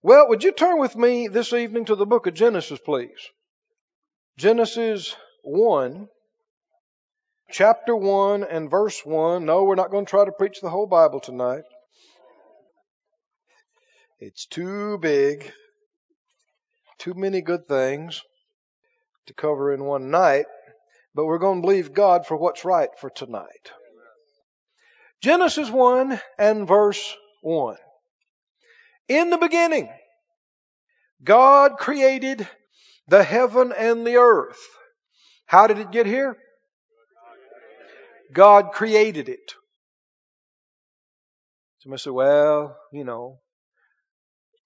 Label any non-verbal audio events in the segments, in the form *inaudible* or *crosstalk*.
Well, would you turn with me this evening to the book of Genesis, please? Genesis 1, chapter 1 and verse 1. No, we're not going to try to preach the whole Bible tonight. It's too big, too many good things to cover in one night, but we're going to believe God for what's right for tonight. Genesis 1 and verse 1. In the beginning, God created the heaven and the earth. How did it get here? God created it. Somebody say, well, you know,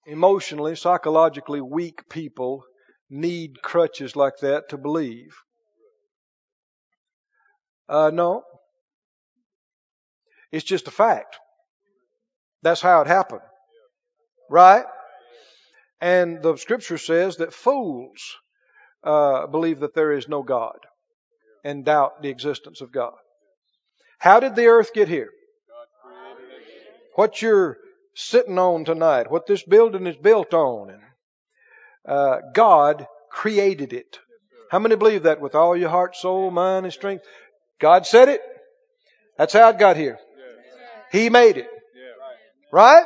emotionally, psychologically weak people need crutches like that to believe. Uh, no. It's just a fact. That's how it happened. Right? And the scripture says that fools uh, believe that there is no God and doubt the existence of God. How did the earth get here? What you're sitting on tonight, what this building is built on, and uh, God created it. How many believe that with all your heart, soul, mind, and strength? God said it. That's how it got here. He made it. Right?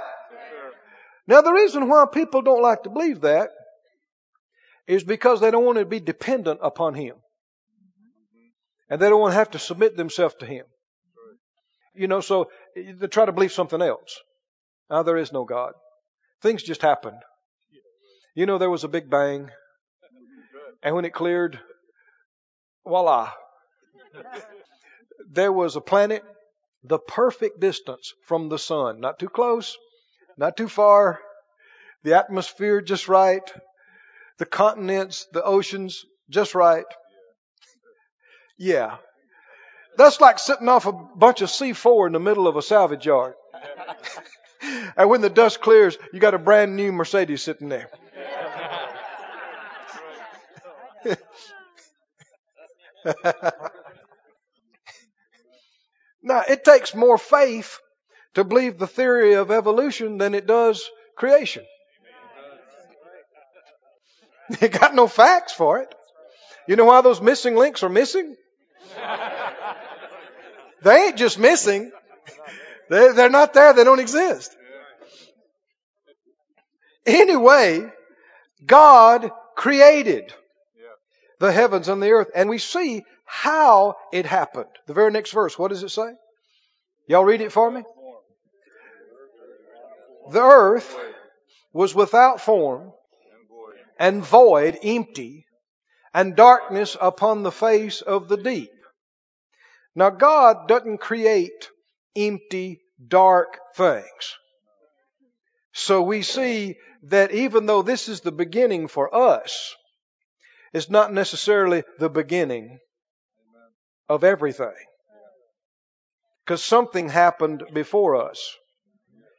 Now, the reason why people don't like to believe that is because they don't want to be dependent upon Him. And they don't want to have to submit themselves to Him. You know, so they try to believe something else. Now, there is no God. Things just happened. You know, there was a big bang. And when it cleared, voila. There was a planet the perfect distance from the sun. Not too close, not too far. The atmosphere just right. The continents, the oceans just right. Yeah. That's like sitting off a bunch of C4 in the middle of a salvage yard. *laughs* and when the dust clears, you got a brand new Mercedes sitting there. *laughs* now, it takes more faith to believe the theory of evolution than it does creation. *laughs* It got no facts for it. You know why those missing links are missing? *laughs* They ain't just missing. *laughs* They're, they're not there. They don't exist. Anyway, God created the heavens and the earth. And we see how it happened. The very next verse, what does it say? Y'all read it for me? The earth was without form and void, empty, and darkness upon the face of the deep. Now God doesn't create empty, dark things. So we see that even though this is the beginning for us, it's not necessarily the beginning of everything. Because something happened before us.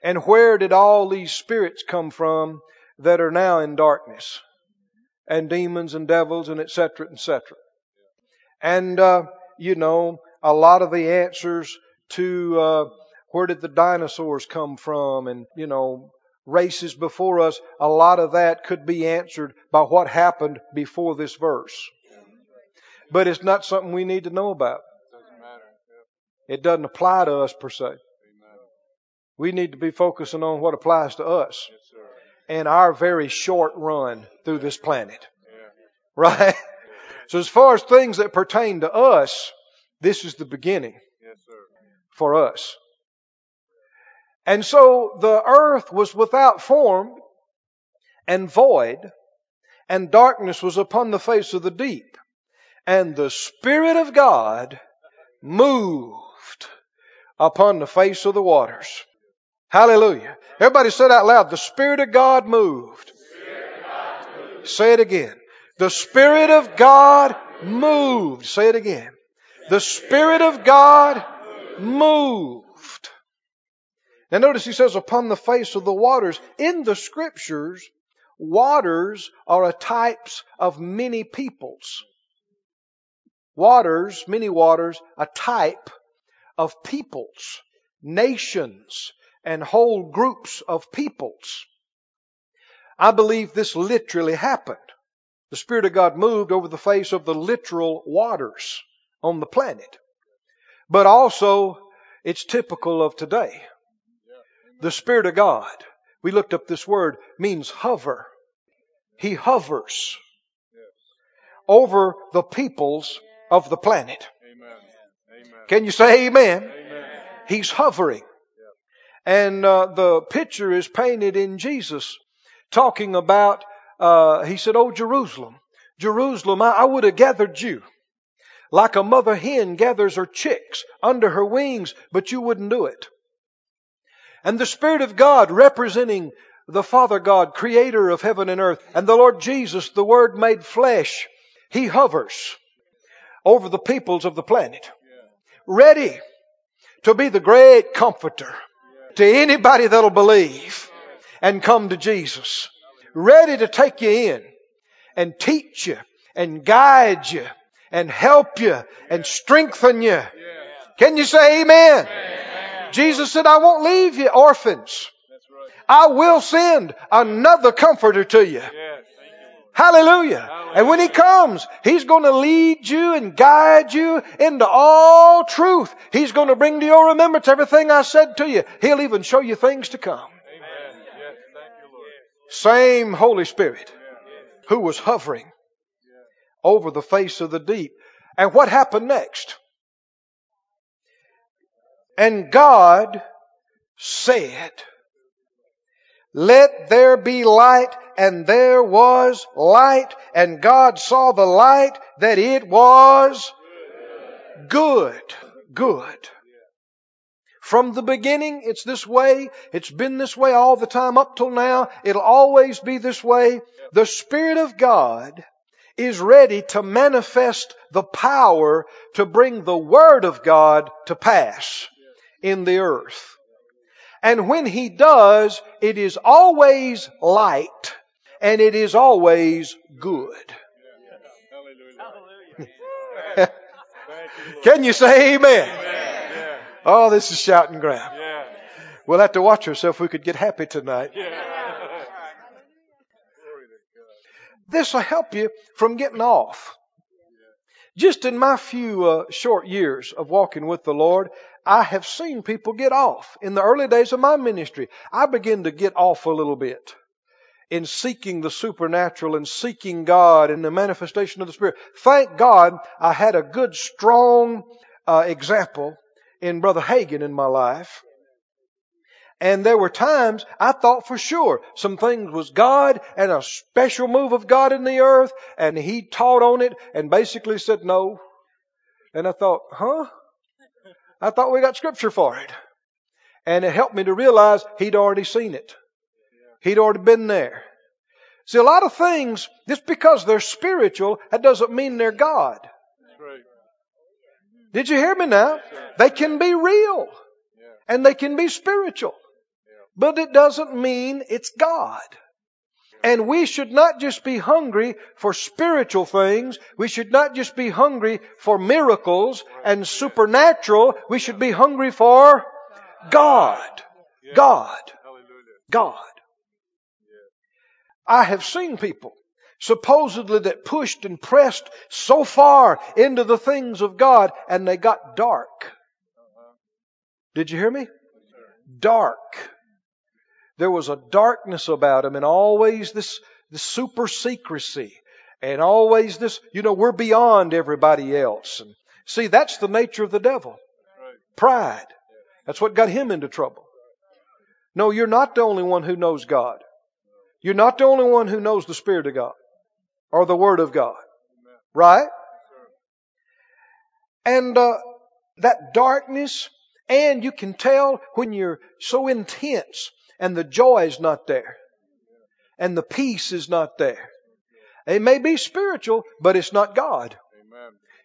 And where did all these spirits come from that are now in darkness? And demons and devils and etc. etc. And, uh, you know, a lot of the answers to, uh, where did the dinosaurs come from and, you know, races before us, a lot of that could be answered by what happened before this verse. But it's not something we need to know about. It doesn't apply to us per se. We need to be focusing on what applies to us and our very short run through this planet. Right? So as far as things that pertain to us, this is the beginning for us. And so the earth was without form and void, and darkness was upon the face of the deep. And the Spirit of God moved upon the face of the waters. Hallelujah. Everybody said out loud, the Spirit of God moved. Spirit of God moved. Say it again. The Spirit of God moved. Say it again. The Spirit of God moved. Now notice he says upon the face of the waters. In the scriptures, waters are a types of many peoples. Waters, many waters, a type of peoples, nations, and whole groups of peoples. I believe this literally happened. The Spirit of God moved over the face of the literal waters on the planet. But also, it's typical of today. The Spirit of God, we looked up this word, means hover. He hovers over the peoples of the planet. Can you say amen? He's hovering. And uh, the picture is painted in Jesus talking about, uh, he said, Oh, Jerusalem, Jerusalem, I, I would have gathered you like a mother hen gathers her chicks under her wings, but you wouldn't do it. And the Spirit of God representing the Father God, creator of heaven and earth, and the Lord Jesus, the Word made flesh, He hovers over the peoples of the planet, ready to be the great comforter to anybody that'll believe and come to Jesus. Ready to take you in and teach you and guide you and help you and strengthen you. Can you say amen? amen? Jesus said, I won't leave you orphans. I will send another comforter to you. Hallelujah. Hallelujah. And when He comes, He's going to lead you and guide you into all truth. He's going to bring to your remembrance everything I said to you. He'll even show you things to come. Same Holy Spirit who was hovering over the face of the deep. And what happened next? And God said, let there be light, and there was light, and God saw the light that it was good. Good. From the beginning, it's this way. It's been this way all the time up till now. It'll always be this way. The Spirit of God is ready to manifest the power to bring the Word of God to pass in the earth. And when He does, it is always light and it is always good. Can you say amen? Oh, this is shouting ground. We'll have to watch ourselves if we could get happy tonight. This will help you from getting off. Just in my few uh, short years of walking with the Lord, I have seen people get off. In the early days of my ministry, I began to get off a little bit in seeking the supernatural and seeking God and the manifestation of the Spirit. Thank God I had a good, strong uh, example in Brother Hagin in my life and there were times I thought for sure some things was God and a special move of God in the earth, and he taught on it and basically said no. And I thought, huh? I thought we got scripture for it. And it helped me to realize he'd already seen it. He'd already been there. See, a lot of things, just because they're spiritual, that doesn't mean they're God. Did you hear me now? They can be real. And they can be spiritual. But it doesn't mean it's God. And we should not just be hungry for spiritual things. We should not just be hungry for miracles and supernatural. We should be hungry for God. God. God. I have seen people supposedly that pushed and pressed so far into the things of God and they got dark. Did you hear me? Dark. There was a darkness about him and always this, this super secrecy and always this, you know, we're beyond everybody else. And see, that's the nature of the devil. Pride. That's what got him into trouble. No, you're not the only one who knows God. You're not the only one who knows the Spirit of God or the Word of God. Right? And uh, that darkness, and you can tell when you're so intense and the joy is not there. And the peace is not there. It may be spiritual, but it's not God.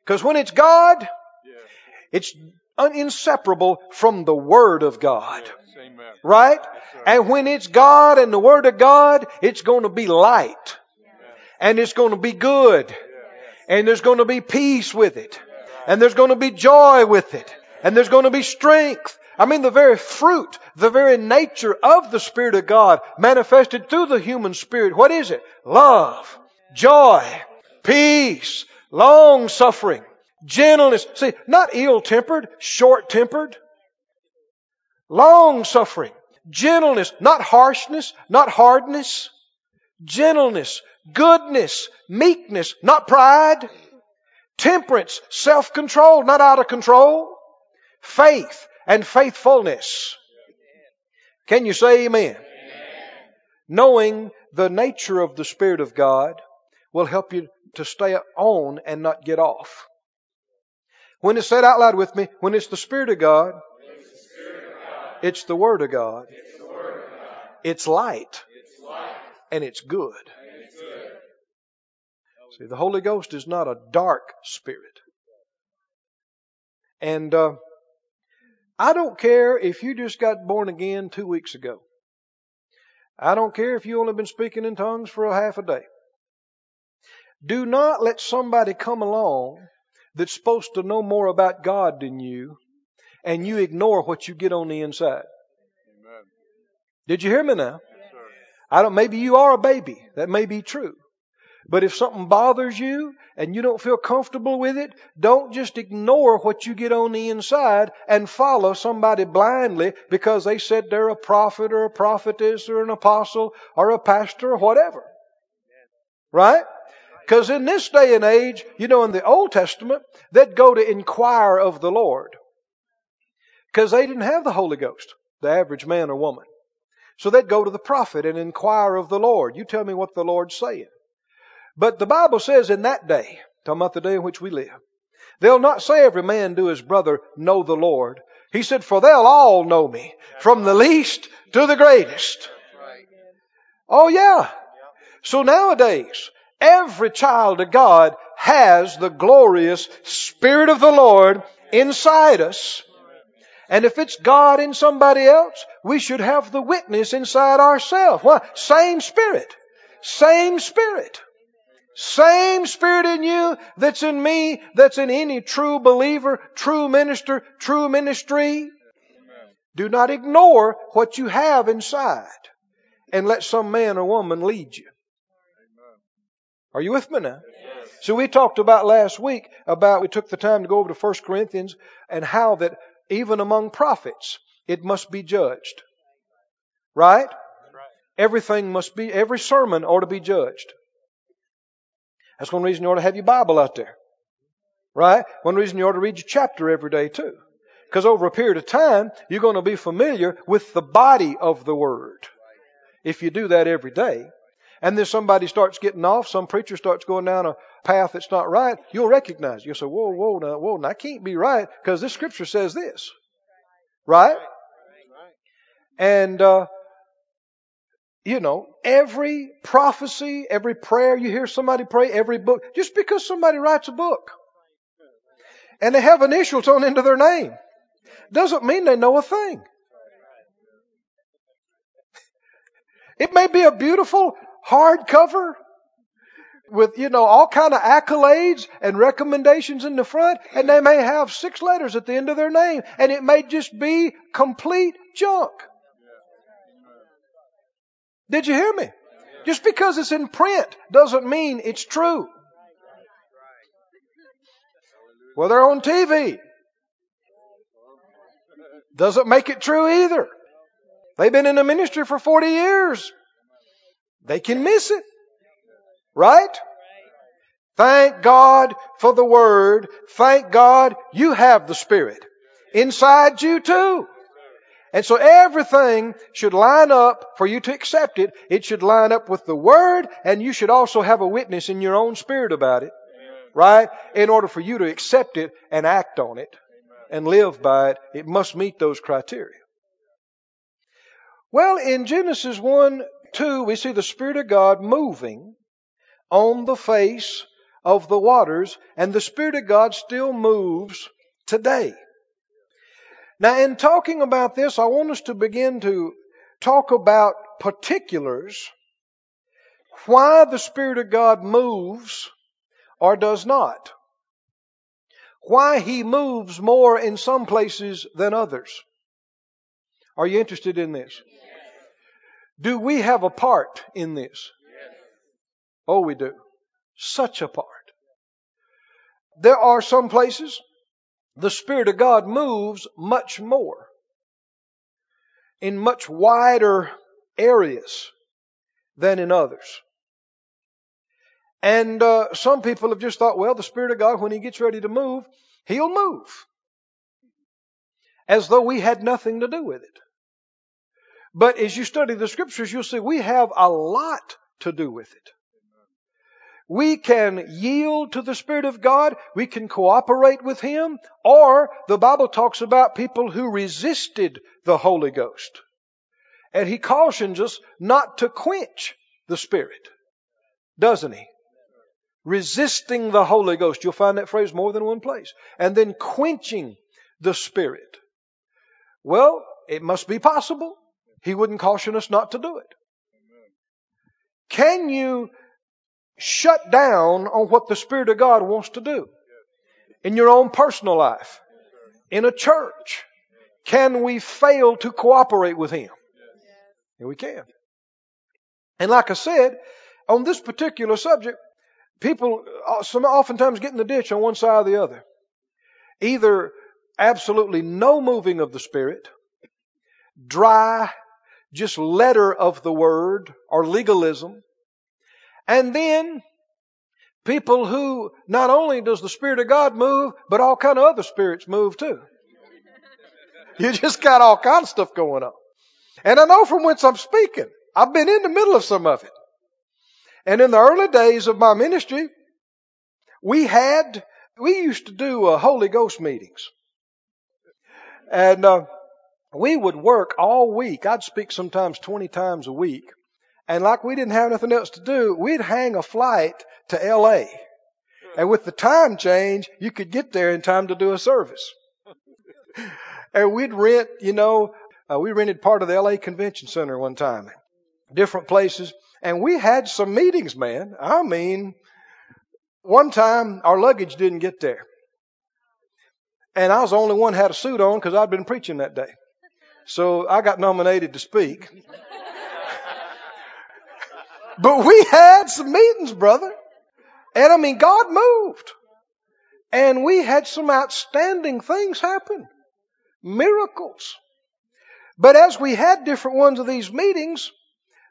Because when it's God, it's inseparable from the Word of God. Right? And when it's God and the Word of God, it's going to be light. And it's going to be good. And there's going to be peace with it. And there's going to be joy with it. And there's going to be strength I mean, the very fruit, the very nature of the Spirit of God manifested through the human spirit. What is it? Love, joy, peace, long suffering, gentleness. See, not ill tempered, short tempered. Long suffering, gentleness, not harshness, not hardness. Gentleness, goodness, meekness, not pride. Temperance, self-control, not out of control. Faith and faithfulness. Can you say amen? amen? Knowing the nature of the Spirit of God will help you to stay on and not get off. When it's said out loud with me, when it's the Spirit of God, it's the Word of God, it's light, and it's good. See, the Holy Ghost is not a dark spirit. And uh, I don't care if you just got born again two weeks ago. I don't care if you only been speaking in tongues for a half a day. Do not let somebody come along that's supposed to know more about God than you and you ignore what you get on the inside. Amen. Did you hear me now? Yes, I don't, maybe you are a baby. That may be true. But if something bothers you and you don't feel comfortable with it, don't just ignore what you get on the inside and follow somebody blindly because they said they're a prophet or a prophetess or an apostle or a pastor or whatever. Right? Because in this day and age, you know, in the Old Testament, they'd go to inquire of the Lord. Because they didn't have the Holy Ghost, the average man or woman. So they'd go to the prophet and inquire of the Lord. You tell me what the Lord's saying. But the Bible says in that day, talking about the day in which we live, they'll not say every man to his brother, know the Lord. He said, for they'll all know me, from the least to the greatest. Oh yeah. So nowadays, every child of God has the glorious Spirit of the Lord inside us. And if it's God in somebody else, we should have the witness inside ourselves. Why? Same Spirit. Same Spirit. Same Spirit in you that's in me, that's in any true believer, true minister, true ministry. Do not ignore what you have inside and let some man or woman lead you. Are you with me now? Yes. So we talked about last week about, we took the time to go over to 1 Corinthians and how that even among prophets, it must be judged. Right? Everything must be, every sermon ought to be judged. That's one reason you ought to have your Bible out there. Right? One reason you ought to read your chapter every day too. Because over a period of time, you're going to be familiar with the body of the Word. If you do that every day. And then somebody starts getting off, some preacher starts going down a path that's not right, you'll recognize. You'll say, whoa, whoa, now, whoa, now, I can't be right because this scripture says this. Right? And, uh, you know, every prophecy, every prayer you hear somebody pray, every book, just because somebody writes a book and they have initials on into their name doesn't mean they know a thing. It may be a beautiful hardcover with, you know, all kind of accolades and recommendations in the front, and they may have six letters at the end of their name, and it may just be complete junk. Did you hear me? Just because it's in print doesn't mean it's true. Well, they're on TV. Doesn't make it true either. They've been in the ministry for 40 years. They can miss it. Right? Thank God for the Word. Thank God you have the Spirit inside you too. And so everything should line up for you to accept it. It should line up with the Word and you should also have a witness in your own spirit about it. Right? In order for you to accept it and act on it and live by it, it must meet those criteria. Well, in Genesis 1, 2, we see the Spirit of God moving on the face of the waters, and the Spirit of God still moves today. Now, in talking about this, I want us to begin to talk about particulars, why the Spirit of God moves or does not. Why He moves more in some places than others. Are you interested in this? Do we have a part in this? Oh, we do. Such a part. There are some places the Spirit of God moves much more in much wider areas than in others. And uh, some people have just thought, well, the Spirit of God, when He gets ready to move, He'll move. As though we had nothing to do with it. But as you study the scriptures, you'll see we have a lot to do with it. We can yield to the Spirit of God. We can cooperate with Him. Or the Bible talks about people who resisted the Holy Ghost. And He cautions us not to quench the Spirit. Doesn't He? Resisting the Holy Ghost. You'll find that phrase more than one place. And then quenching the Spirit. Well, it must be possible. He wouldn't caution us not to do it. Can you shut down on what the Spirit of God wants to do in your own personal life, in a church? Can we fail to cooperate with Him? And we can. And like I said, on this particular subject, people uh, some oftentimes get in the ditch on one side or the other. Either absolutely no moving of the Spirit, dry, just letter of the word or legalism, and then people who not only does the Spirit of God move, but all kind of other spirits move too. *laughs* You just got all kind of stuff going on. And I know from whence I'm speaking. I've been in the middle of some of it. And in the early days of my ministry, we had, we used to do uh, Holy Ghost meetings. And uh, we would work all week. I'd speak sometimes 20 times a week. And like we didn't have nothing else to do, we'd hang a flight to LA. And with the time change, you could get there in time to do a service. *laughs* and we'd rent, you know, uh, we rented part of the LA Convention Center one time, different places. And we had some meetings, man. I mean, one time our luggage didn't get there. And I was the only one had a suit on because I'd been preaching that day. So I got nominated to speak. But we had some meetings, brother. And I mean, God moved. And we had some outstanding things happen. Miracles. But as we had different ones of these meetings,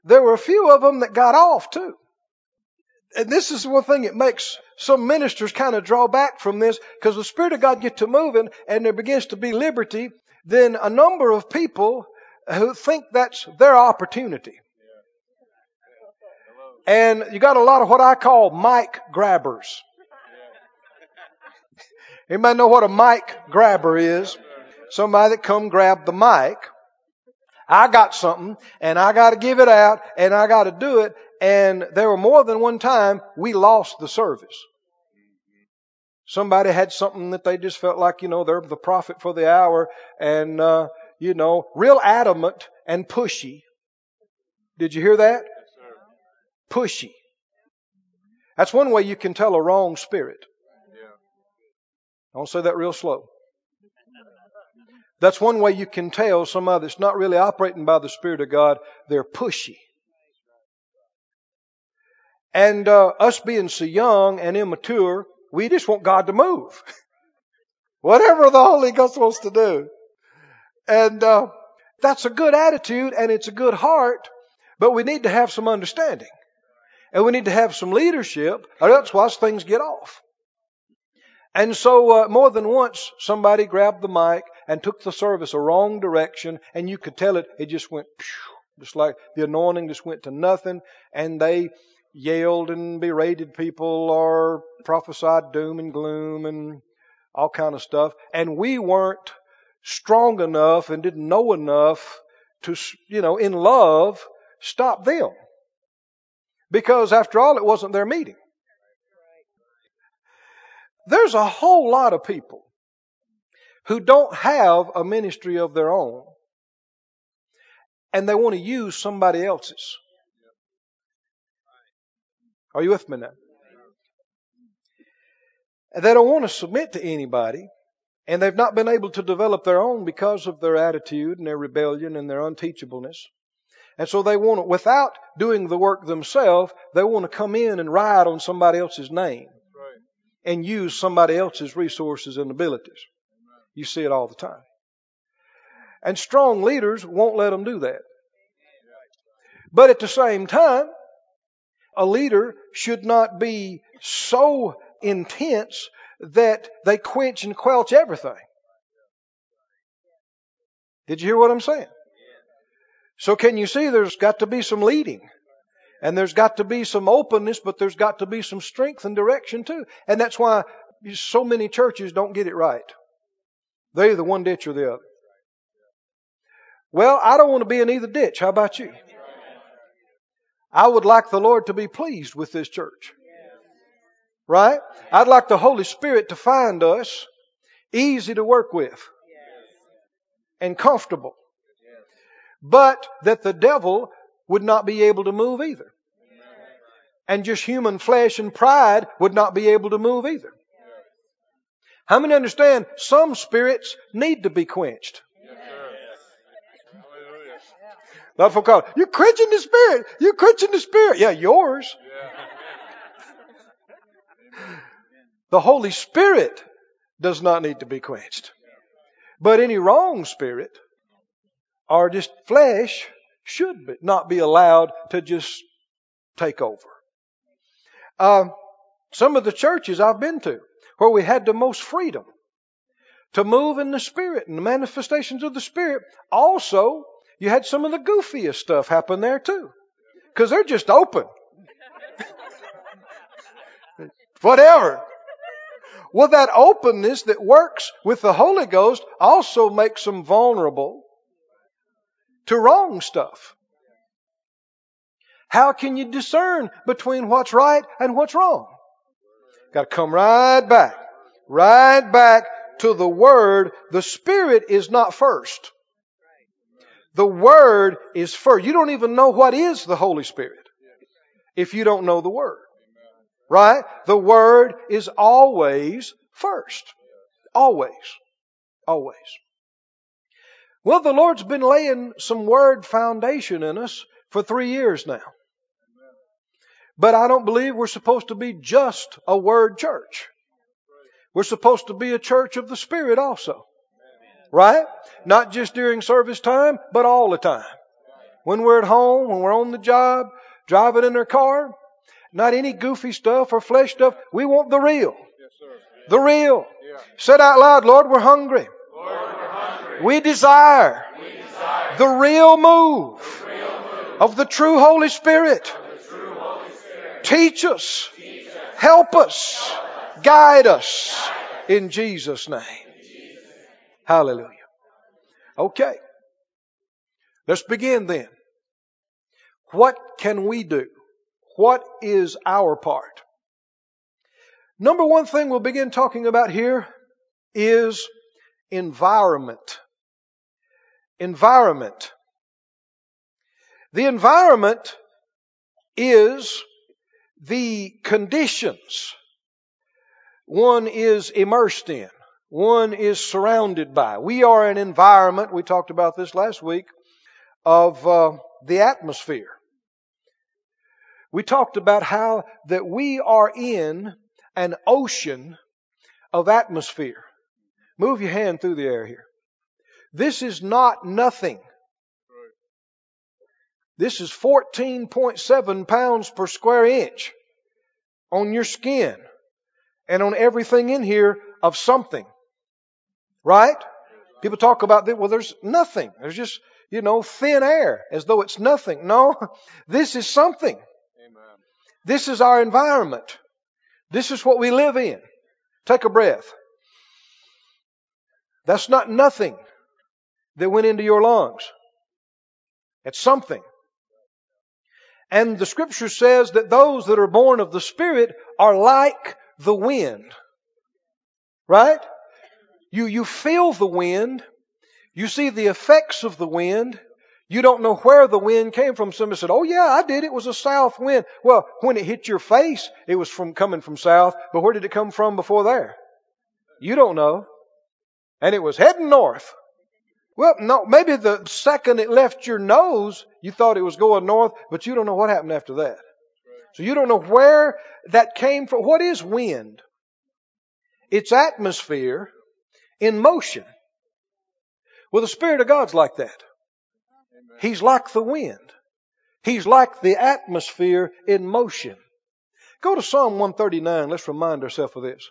there were a few of them that got off too. And this is the one thing that makes some ministers kind of draw back from this because the Spirit of God gets to moving and there begins to be liberty. Then a number of people who think that's their opportunity. And you got a lot of what I call mic grabbers. Anybody know what a mic grabber is? Somebody that come grab the mic. I got something and I got to give it out and I got to do it. And there were more than one time we lost the service. Somebody had something that they just felt like, you know, they're the prophet for the hour and, uh, you know, real adamant and pushy. Did you hear that? Pushy. That's one way you can tell a wrong spirit. I want to say that real slow. That's one way you can tell somebody that's not really operating by the Spirit of God, they're pushy. And uh, us being so young and immature, we just want God to move. *laughs* Whatever the Holy Ghost wants to do. And uh, that's a good attitude and it's a good heart, but we need to have some understanding. And we need to have some leadership, or else watch things get off. And so, uh, more than once, somebody grabbed the mic and took the service a wrong direction, and you could tell it, it just went, just like the anointing just went to nothing, and they yelled and berated people or prophesied doom and gloom and all kind of stuff. And we weren't strong enough and didn't know enough to, you know, in love, stop them. Because after all, it wasn't their meeting. There's a whole lot of people who don't have a ministry of their own and they want to use somebody else's. Are you with me now? They don't want to submit to anybody And they've not been able to develop their own because of their attitude and their rebellion and their unteachableness. And so they want to, without doing the work themselves, they want to come in and ride on somebody else's name Right. and use somebody else's resources and abilities. You see it all the time. And strong leaders won't let them do that. But at the same time, a leader should not be so intense that they quench and quelch everything. Did you hear what I'm saying? So can you see there's got to be some leading? And there's got to be some openness, but there's got to be some strength and direction too. And that's why so many churches don't get it right. They're either one ditch or the other. Well, I don't want to be in either ditch. How about you? I would like the Lord to be pleased with this church. Right? I'd like the Holy Spirit to find us easy to work with and comfortable. But that the devil would not be able to move either. And just human flesh and pride would not be able to move either. How many understand some spirits need to be quenched? Of folk call, you're quenching the spirit. You're quenching the spirit. Yeah, yours. Yeah. The Holy Spirit does not need to be quenched. But any wrong spirit or just flesh should be, not be allowed to just take over. Uh, some of the churches I've been to where we had the most freedom to move in the Spirit and the manifestations of the Spirit. Also, you had some of the goofiest stuff happen there too. Because they're just open. *laughs* Whatever. Well, that openness that works with the Holy Ghost also makes them vulnerable to wrong stuff. How can you discern between what's right and what's wrong? Got to come right back, right back to the Word. The Spirit is not first. The Word is first. You don't even know what is the Holy Spirit if you don't know the Word. Right? The Word is always first. Always. Always. Well, the Lord's been laying some Word foundation in us for three years now. But I don't believe we're supposed to be just a Word church. We're supposed to be a church of the Spirit also. Right? Not just during service time, but all the time. When we're at home, when we're on the job, driving in our car, not any goofy stuff or flesh stuff. We want the real. The real. Said out loud, Lord, we're hungry. Lord, we're hungry. We desire We desire the real move the real move of the true Holy Spirit. true Holy Spirit. Teach us, Teach us, help us, guide us in Jesus' name. Hallelujah. Okay. Let's begin then. What can we do? What is our part? Number one thing we'll begin talking about here is environment. Environment. The environment is the conditions one is immersed in, one is surrounded by. We are an environment, we talked about this last week, of uh, the atmosphere. We talked about how that we are in an ocean of atmosphere. Move your hand through the air here. This is not nothing. This is 14.7 pounds per square inch on your skin and on everything in here of something. Right? People talk about that. Well, there's nothing. There's just, you know, thin air as though it's nothing. No, *laughs* this is something. Amen. This is our environment. This is what we live in. Take a breath. That's not nothing that went into your lungs. It's something. And the scripture says that those that are born of the Spirit are like the wind. Right? You, you feel the wind. You see the effects of the wind. You don't know where the wind came from. Somebody said, Oh yeah, I did. It was a south wind. Well, when it hit your face, it was from coming from south. But where did it come from before there? You don't know. and it was heading north. Well, no, maybe the second it left your nose, you thought it was going north, but you don't know what happened after that. So you don't know where that came from. What is wind? It's atmosphere in motion. Well, the Spirit of God's like that. He's like the wind. He's like the atmosphere in motion. Go to Psalm 139. Let's remind ourselves of this.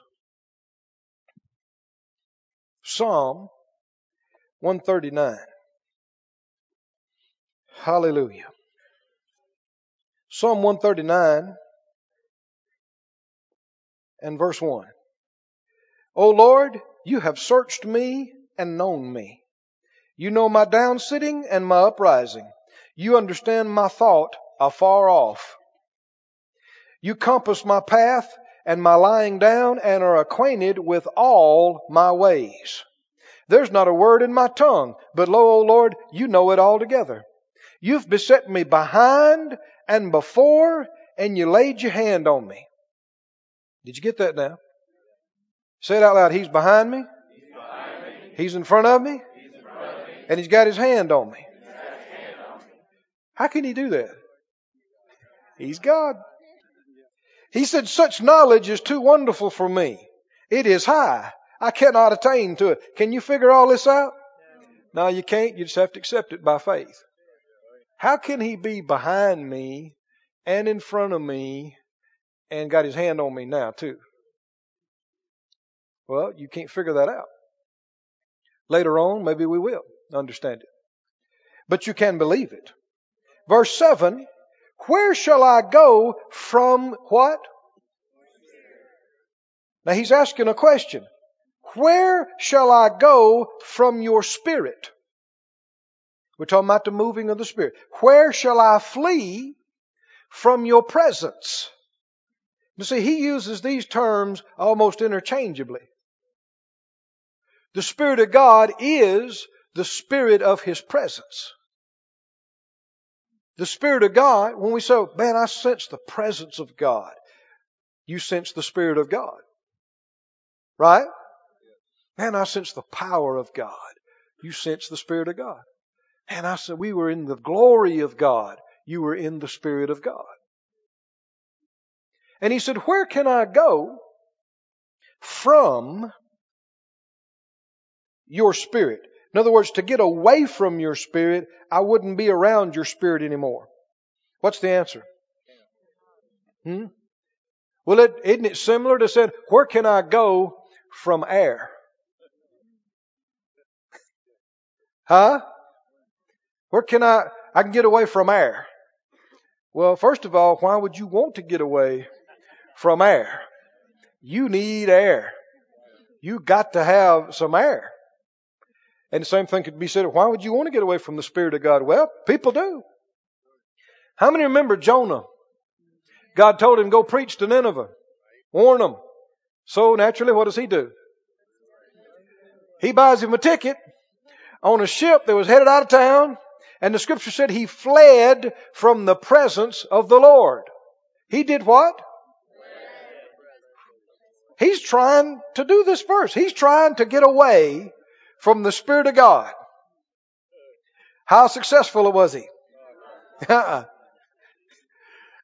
Psalm 139. Hallelujah. Psalm 139 and verse 1. O Lord, you have searched me and known me. You know my down sitting and my uprising. You understand my thought afar off. You compass my path and my lying down and are acquainted with all my ways. There's not a word in my tongue, but lo, O Lord, you know it altogether. You've beset me behind and before, and you laid your hand on me. Did you get that now? Say it out loud. He's behind me. He's behind me. He's in front of me. Front of me. And he's got his hand on me. He's got his hand on me. How can he do that? He's God. He said, such knowledge is too wonderful for me. It is high. I cannot attain to it. Can you figure all this out? No, you can't. You just have to accept it by faith. How can he be behind me and in front of me and got his hand on me now too? Well, you can't figure that out. Later on, maybe we will understand it. But you can believe it. Verse 7 Where shall I go from what? Now he's asking a question. Where shall I go from your spirit? We're talking about the moving of the spirit. Where shall I flee from your presence? You see, he uses these terms almost interchangeably. The Spirit of God is the Spirit of His presence. The Spirit of God, when we say, oh, man, I sense the presence of God, you sense the Spirit of God. Right? Man, I sensed the power of God. You sensed the Spirit of God. And I said, we were in the glory of God. You were in the Spirit of God. And he said, where can I go from your spirit? In other words, to get away from your spirit, I wouldn't be around your spirit anymore. What's the answer? Hmm? Well, it, isn't it similar to saying, where can I go from air? Huh? Where can I, I can get away from air? Well, first of all, why would you want to get away from air? You need air. You got to have some air. And the same thing could be said, why would you want to get away from the Spirit of God? Well, people do. How many remember Jonah? God told him, go preach to Nineveh. Warn them. So naturally, what does he do? He buys him a ticket on a ship that was headed out of town, and the scripture said he fled from the presence of the Lord. He did what? He's trying to do this first. He's trying to get away from the Spirit of God. How successful was he? *laughs* Uh-uh.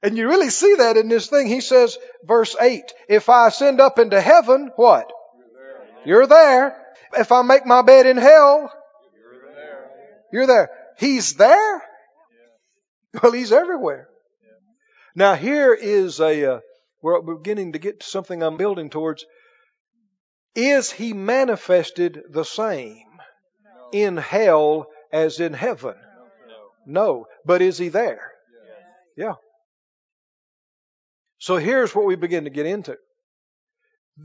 and you really see that in this thing. He says, verse 8, if I ascend up into heaven, what? You're there. If I make my bed in hell, you're there. He's there? Well, he's everywhere. Now here is a, uh, we're beginning to get to something I'm building towards. Is he manifested the same in hell as in heaven? No. But is he there? Yeah. So here's what we begin to get into.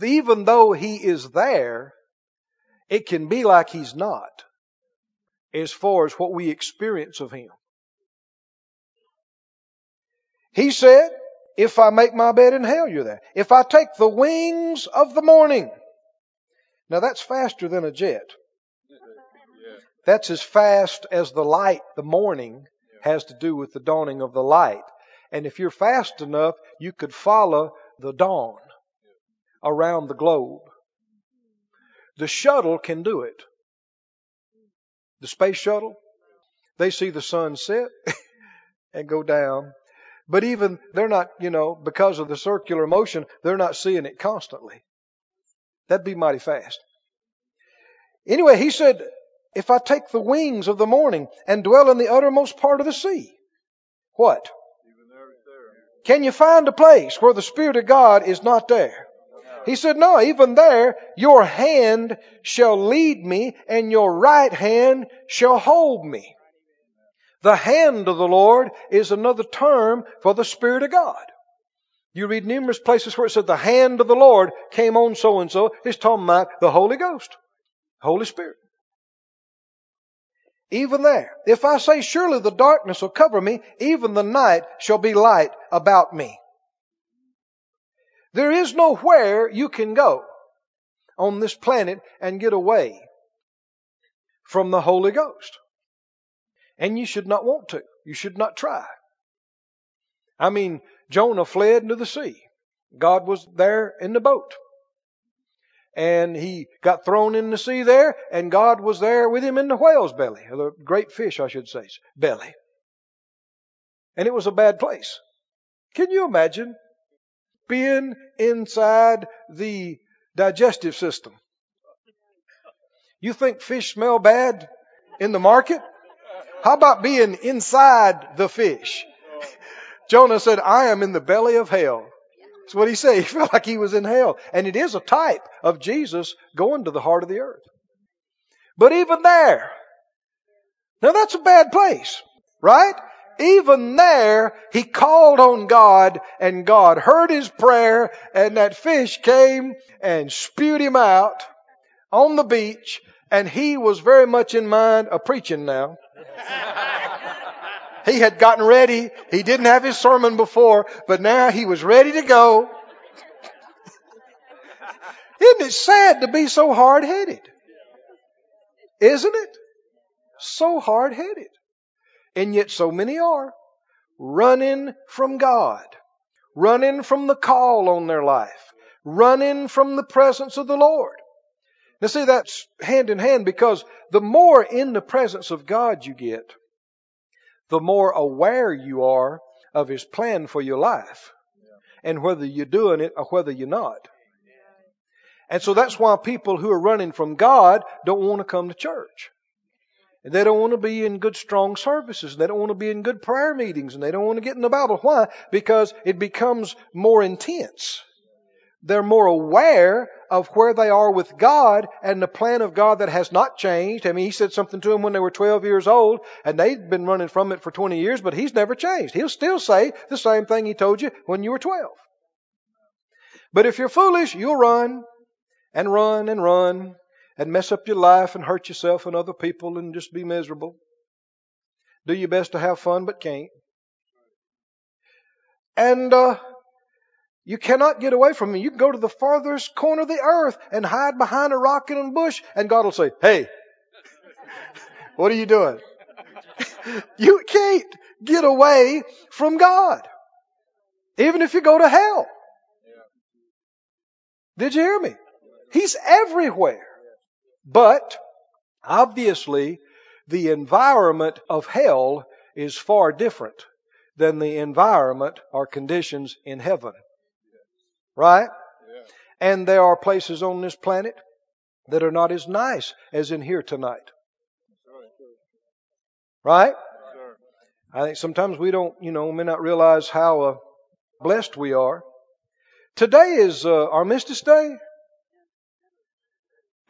Even though he is there, it can be like he's not as far as what we experience of him. He said, if I make my bed in hell, you're there. If I take the wings of the morning. Now that's faster than a jet. That's as fast as the light, the morning, has to do with the dawning of the light. And if you're fast enough, you could follow the dawn around the globe. The shuttle can do it. The space shuttle, they see the sun set *laughs* and go down. But even they're not, you know, because of the circular motion, they're not seeing it constantly. That'd be mighty fast. Anyway, he said, if I take the wings of the morning and dwell in the uttermost part of the sea, what? Can you find a place where the Spirit of God is not there? He said, No, even there, your hand shall lead me, and your right hand shall hold me. The hand of the Lord is another term for the Spirit of God. You read numerous places where it said the hand of the Lord came on so and so. It's talking about the Holy Ghost, Holy Spirit. Even there, if I say, Surely the darkness will cover me, even the night shall be light about me. There is nowhere you can go on this planet and get away from the Holy Ghost. And you should not want to. You should not try. I mean, Jonah fled into the sea. God was there in the boat. And he got thrown in the sea there, and God was there with him in the whale's belly, or the great fish, I should say, belly. And it was a bad place. Can you imagine being inside the digestive system? You think fish smell bad in the market? How about being inside the fish? Jonah said, I am in the belly of hell. That's what he said. *laughs* He felt like he was in hell. And it is a type of Jesus going to the heart of the earth. But even there, now that's a bad place, right? Even there, he called on God and God heard his prayer and that fish came and spewed him out on the beach and he was very much in mind of preaching now. *laughs* He had gotten ready. He didn't have his sermon before, but now he was ready to go. Isn't it sad to be so hard headed? Isn't it? So hard headed. And yet so many are running from God, running from the call on their life, running from the presence of the Lord. Now see, that's hand in hand because the more in the presence of God you get, the more aware you are of His plan for your life and whether you're doing it or whether you're not. And so that's why people who are running from God don't want to come to church. And they don't want to be in good, strong services. And They don't want to be in good prayer meetings. And they don't want to get in the Bible. Why? Because it becomes more intense. They're more aware of where they are with God and the plan of God that has not changed. I mean, he said something to them when they were 12 years old and they'd been running from it for 20 years, but he's never changed. He'll still say the same thing he told you when you were 12. But if you're foolish, you'll run and run and run and mess up your life and hurt yourself and other people and just be miserable. Do your best to have fun, but can't. And, uh, you cannot get away from me. You can go to the farthest corner of the earth and hide behind a rock and a bush, and God will say, Hey, what are you doing? *laughs* you can't get away from God. Even if you go to hell. Did you hear me? He's everywhere. But, obviously, the environment of hell is far different than the environment or conditions in heaven. Right? And there are places on this planet that are not as nice as in here tonight. Right? I think sometimes we don't, you know, may not realize how uh, blessed we are. Today is uh, Armistice Day.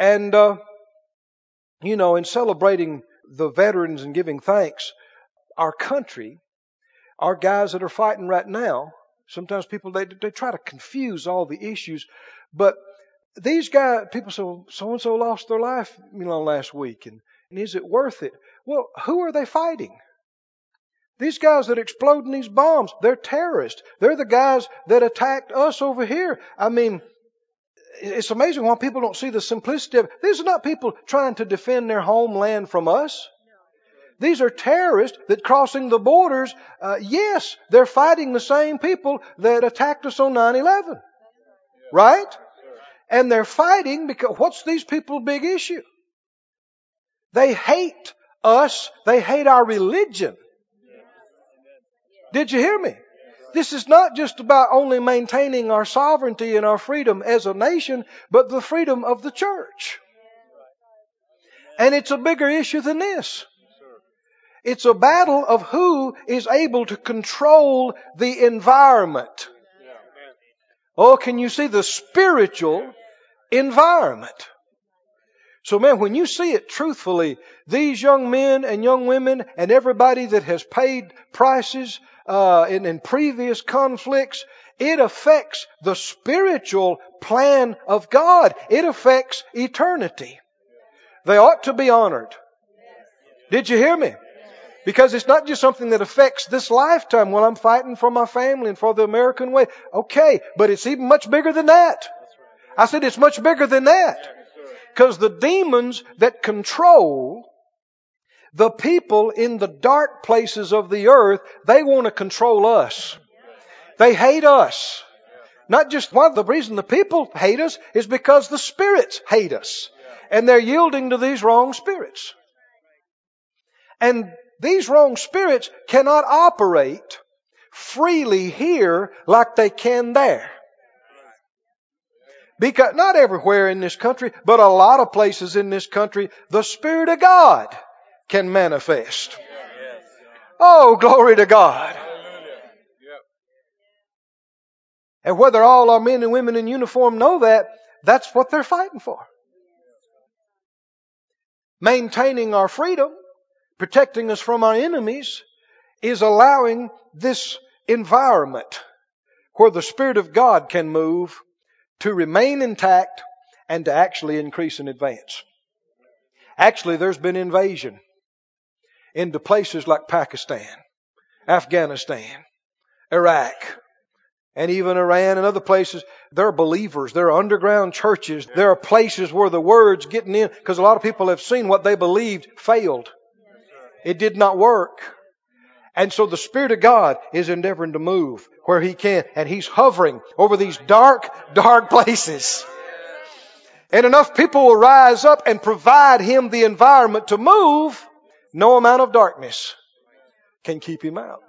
And, uh, you know, in celebrating the veterans and giving thanks, our country, our guys that are fighting right now, Sometimes people they they try to confuse all the issues, but these guys, people say, so and so lost their life, you know, last week, and, and is it worth it? Well, who are they fighting? These guys that exploding these bombs, they're terrorists. They're the guys that attacked us over here. I mean, it's amazing why people don't see the simplicity of. These are not people trying to defend their homeland from us. These are terrorists that crossing the borders, uh, yes, they're fighting the same people that attacked us on 9 11. Right? And they're fighting because what's these people's big issue? They hate us. They hate our religion. Did you hear me? This is not just about only maintaining our sovereignty and our freedom as a nation, but the freedom of the church. And it's a bigger issue than this. It's a battle of who is able to control the environment. Oh, can you see the spiritual environment? So man, when you see it truthfully, these young men and young women and everybody that has paid prices uh, in, in previous conflicts, it affects the spiritual plan of God. It affects eternity. They ought to be honored. Did you hear me? Because it's not just something that affects this lifetime when I'm fighting for my family and for the American way. Okay, but it's even much bigger than that. I said it's much bigger than that. Because the demons that control the people in the dark places of the earth, they want to control us. They hate us. Not just one, of the reason the people hate us is because the spirits hate us. And they're yielding to these wrong spirits. And these wrong spirits cannot operate freely here like they can there. Because not everywhere in this country, but a lot of places in this country, the Spirit of God can manifest. Oh, glory to God. And whether all our men and women in uniform know that, that's what they're fighting for. Maintaining our freedom, protecting us from our enemies, is allowing this environment where the Spirit of God can move to remain intact and to actually increase and advance. Actually, there's been invasion into places like Pakistan, Afghanistan, Iraq, and even Iran and other places. There are believers. There are underground churches. There are places where the word's getting in because a lot of people have seen what they believed failed. It did not work. And so the Spirit of God is endeavoring to move where He can, and He's hovering over these dark, dark places. And enough people will rise up and provide Him the environment to move, no amount of darkness can keep Him out.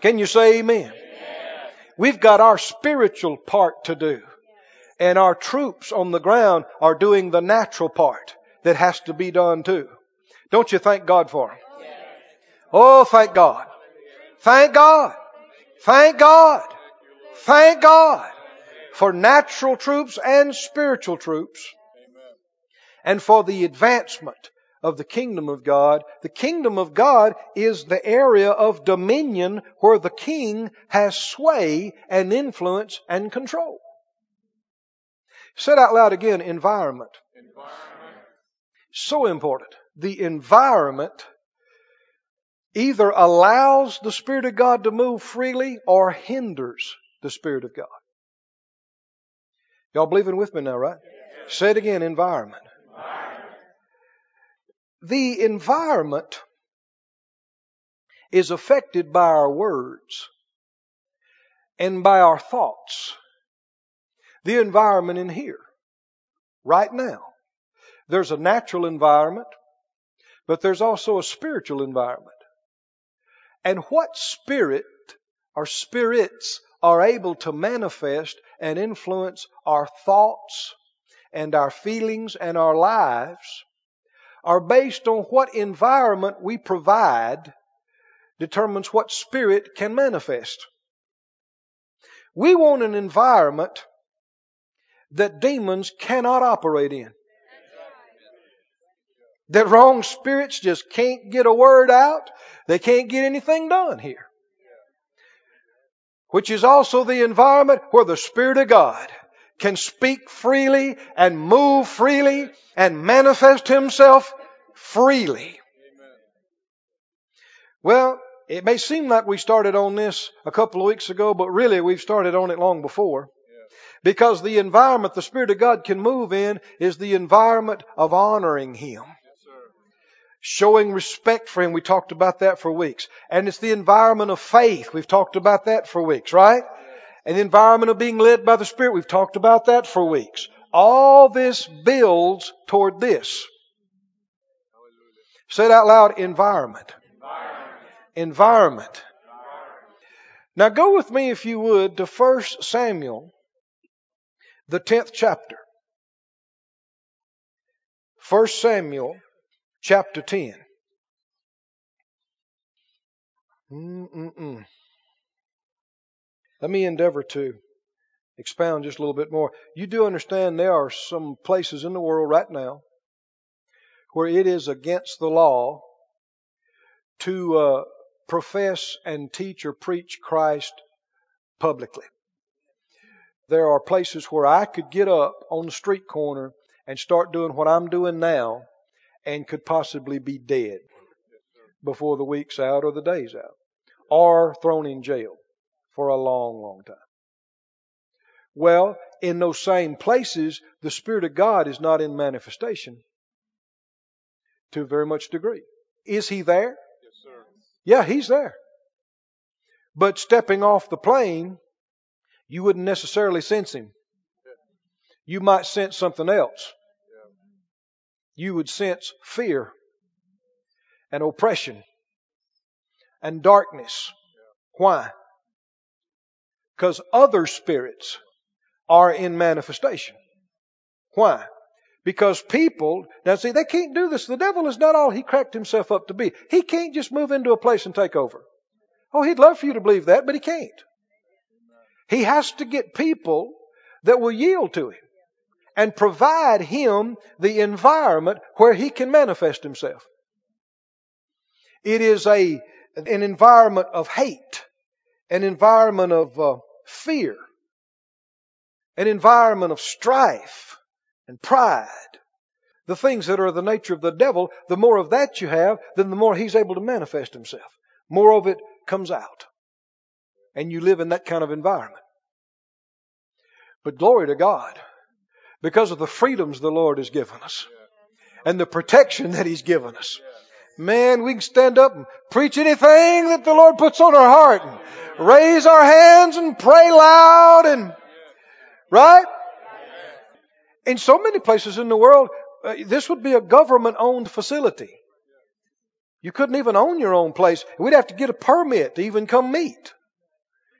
Can you say amen? We've got our spiritual part to do. And our troops on the ground are doing the natural part that has to be done too. Don't you thank God for them? Oh, thank God. Thank God. Thank God. Thank God for natural troops and spiritual troops and for the advancement of the kingdom of God. The kingdom of God is the area of dominion where the king has sway and influence and control. Said out loud again, environment. environment. So important. The environment either allows the Spirit of God to move freely or hinders the Spirit of God. Y'all believing with me now, right? Yes. Say it again, environment. environment. The environment is affected by our words and by our thoughts. The environment in here, right now. There's a natural environment, but there's also a spiritual environment. And what spirit or spirits are able to manifest and influence our thoughts and our feelings and our lives are based on what environment we provide determines what spirit can manifest. We want an environment that demons cannot operate in. That wrong spirits just can't get a word out. They can't get anything done here. Which is also the environment where the Spirit of God can speak freely and move freely and manifest Himself freely. Well, it may seem like we started on this a couple of weeks ago, but really we've started on it long before. Because the environment the Spirit of God can move in is the environment of honoring Him showing respect for Him. We talked about that for weeks. And it's the environment of faith. We've talked about that for weeks, right? An environment of being led by the Spirit. We've talked about that for weeks. All this builds toward this. Say it out loud environment. Environment. environment. Now go with me, if you would, to 1 Samuel, the 10th chapter. 1 Samuel, chapter 10. Mm-mm-mm. Let me endeavor to expound just a little bit more. You do understand there are some places in the world right now where it is against the law to uh, profess and teach or preach Christ publicly. There are places where I could get up on the street corner and start doing what I'm doing now and could possibly be dead before the week's out or the day's out or thrown in jail for a long, long time. Well, in those same places, the Spirit of God is not in manifestation to a very much degree. Is He there? Yes, sir. Yeah, He's there. But stepping off the plane, you wouldn't necessarily sense Him. You might sense something else. You would sense fear and oppression and darkness. Why? Because other spirits are in manifestation. Why? Because people, now see, they can't do this. The devil is not all he cracked himself up to be. He can't just move into a place and take over. Oh, he'd love for you to believe that, but he can't. He has to get people that will yield to him and provide him the environment where he can manifest himself. It is a, an environment of hate, an environment of uh, fear, an environment of strife and pride. The things that are the nature of the devil, the more of that you have, then the more he's able to manifest himself. More of it comes out. And you live in that kind of environment. But glory to God, because of the freedoms the Lord has given us and the protection that He's given us. Man, we can stand up and preach anything that the Lord puts on our heart and raise our hands and pray loud and, right? In so many places in the world, uh, this would be a government owned facility. You couldn't even own your own place. We'd have to get a permit to even come meet.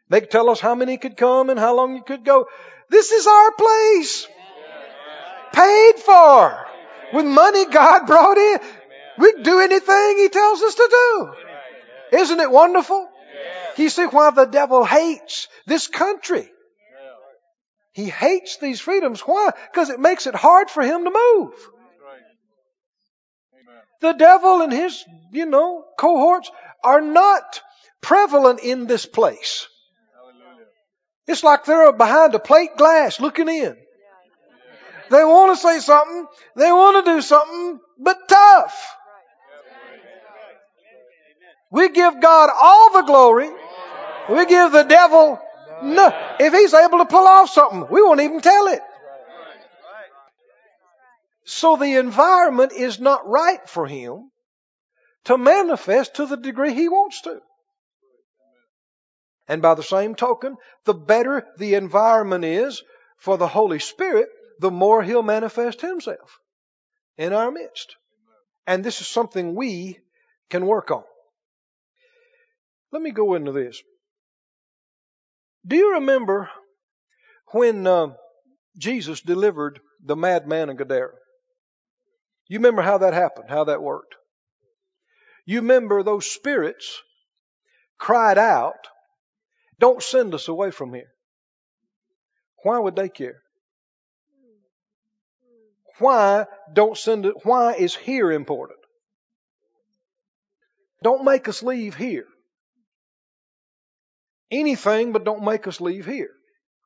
They could tell us how many could come and how long you could go. This is our place. Paid for. With money God *laughs* brought in. We do anything He tells us to do. Isn't it wonderful? You see why the devil hates this country. He hates these freedoms. Why? Because it makes it hard for him to move. The devil and his, you know, cohorts are not prevalent in this place. It's like they're behind a plate glass looking in. They want to say something, they want to do something, but tough. We give God all the glory. We give the devil no. If he's able to pull off something, we won't even tell it. So the environment is not right for him to manifest to the degree he wants to. And by the same token, the better the environment is for the Holy Spirit, the more He'll manifest Himself in our midst. And this is something we can work on. Let me go into this. Do you remember when uh, Jesus delivered the madman in Gadara? You remember how that happened, how that worked? You remember those spirits cried out don't send us away from here. Why would they care? Why don't send it? Why is here important? Don't make us leave here. Anything, but don't make us leave here.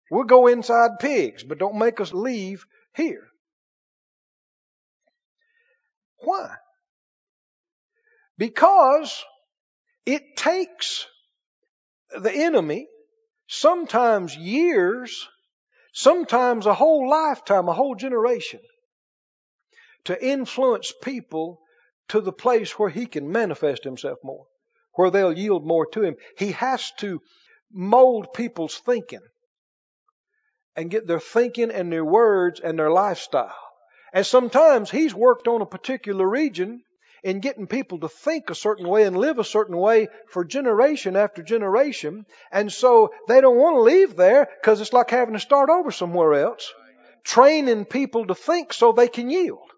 We'll go inside pigs, but don't make us leave here. Why? Because it takes the enemy, sometimes years, sometimes a whole lifetime, a whole generation, to influence people to the place where he can manifest himself more, where they'll yield more to him. He has to mold people's thinking. and get their thinking and their words and their lifestyle. And sometimes he's worked on a particular region in getting people to think a certain way and live a certain way for generation after generation. And so they don't want to leave there because it's like having to start over somewhere else. Training people to think so they can yield.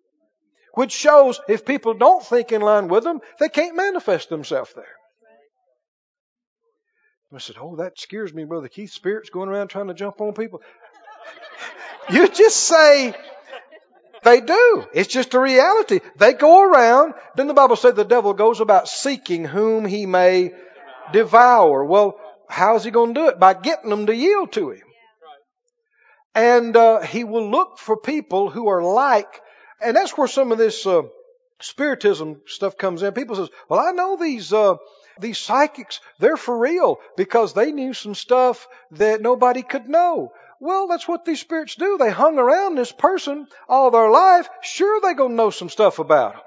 Which shows if people don't think in line with them, they can't manifest themselves there. I said, Oh, that scares me, Brother Keith. Spirits going around trying to jump on people. you just say, they do. It's just a reality. They go around. Then the Bible said the devil goes about seeking whom he may devour. Well, how's he going to do it? By getting them to yield to him. And uh, he will look for people who are like, and that's where some of this uh, spiritism stuff comes in. People says, "Well, I know these uh, these psychics. They're for real because they knew some stuff that nobody could know." Well, that's what these spirits do. They hung around this person all their life. Sure, they gonna know some stuff about them.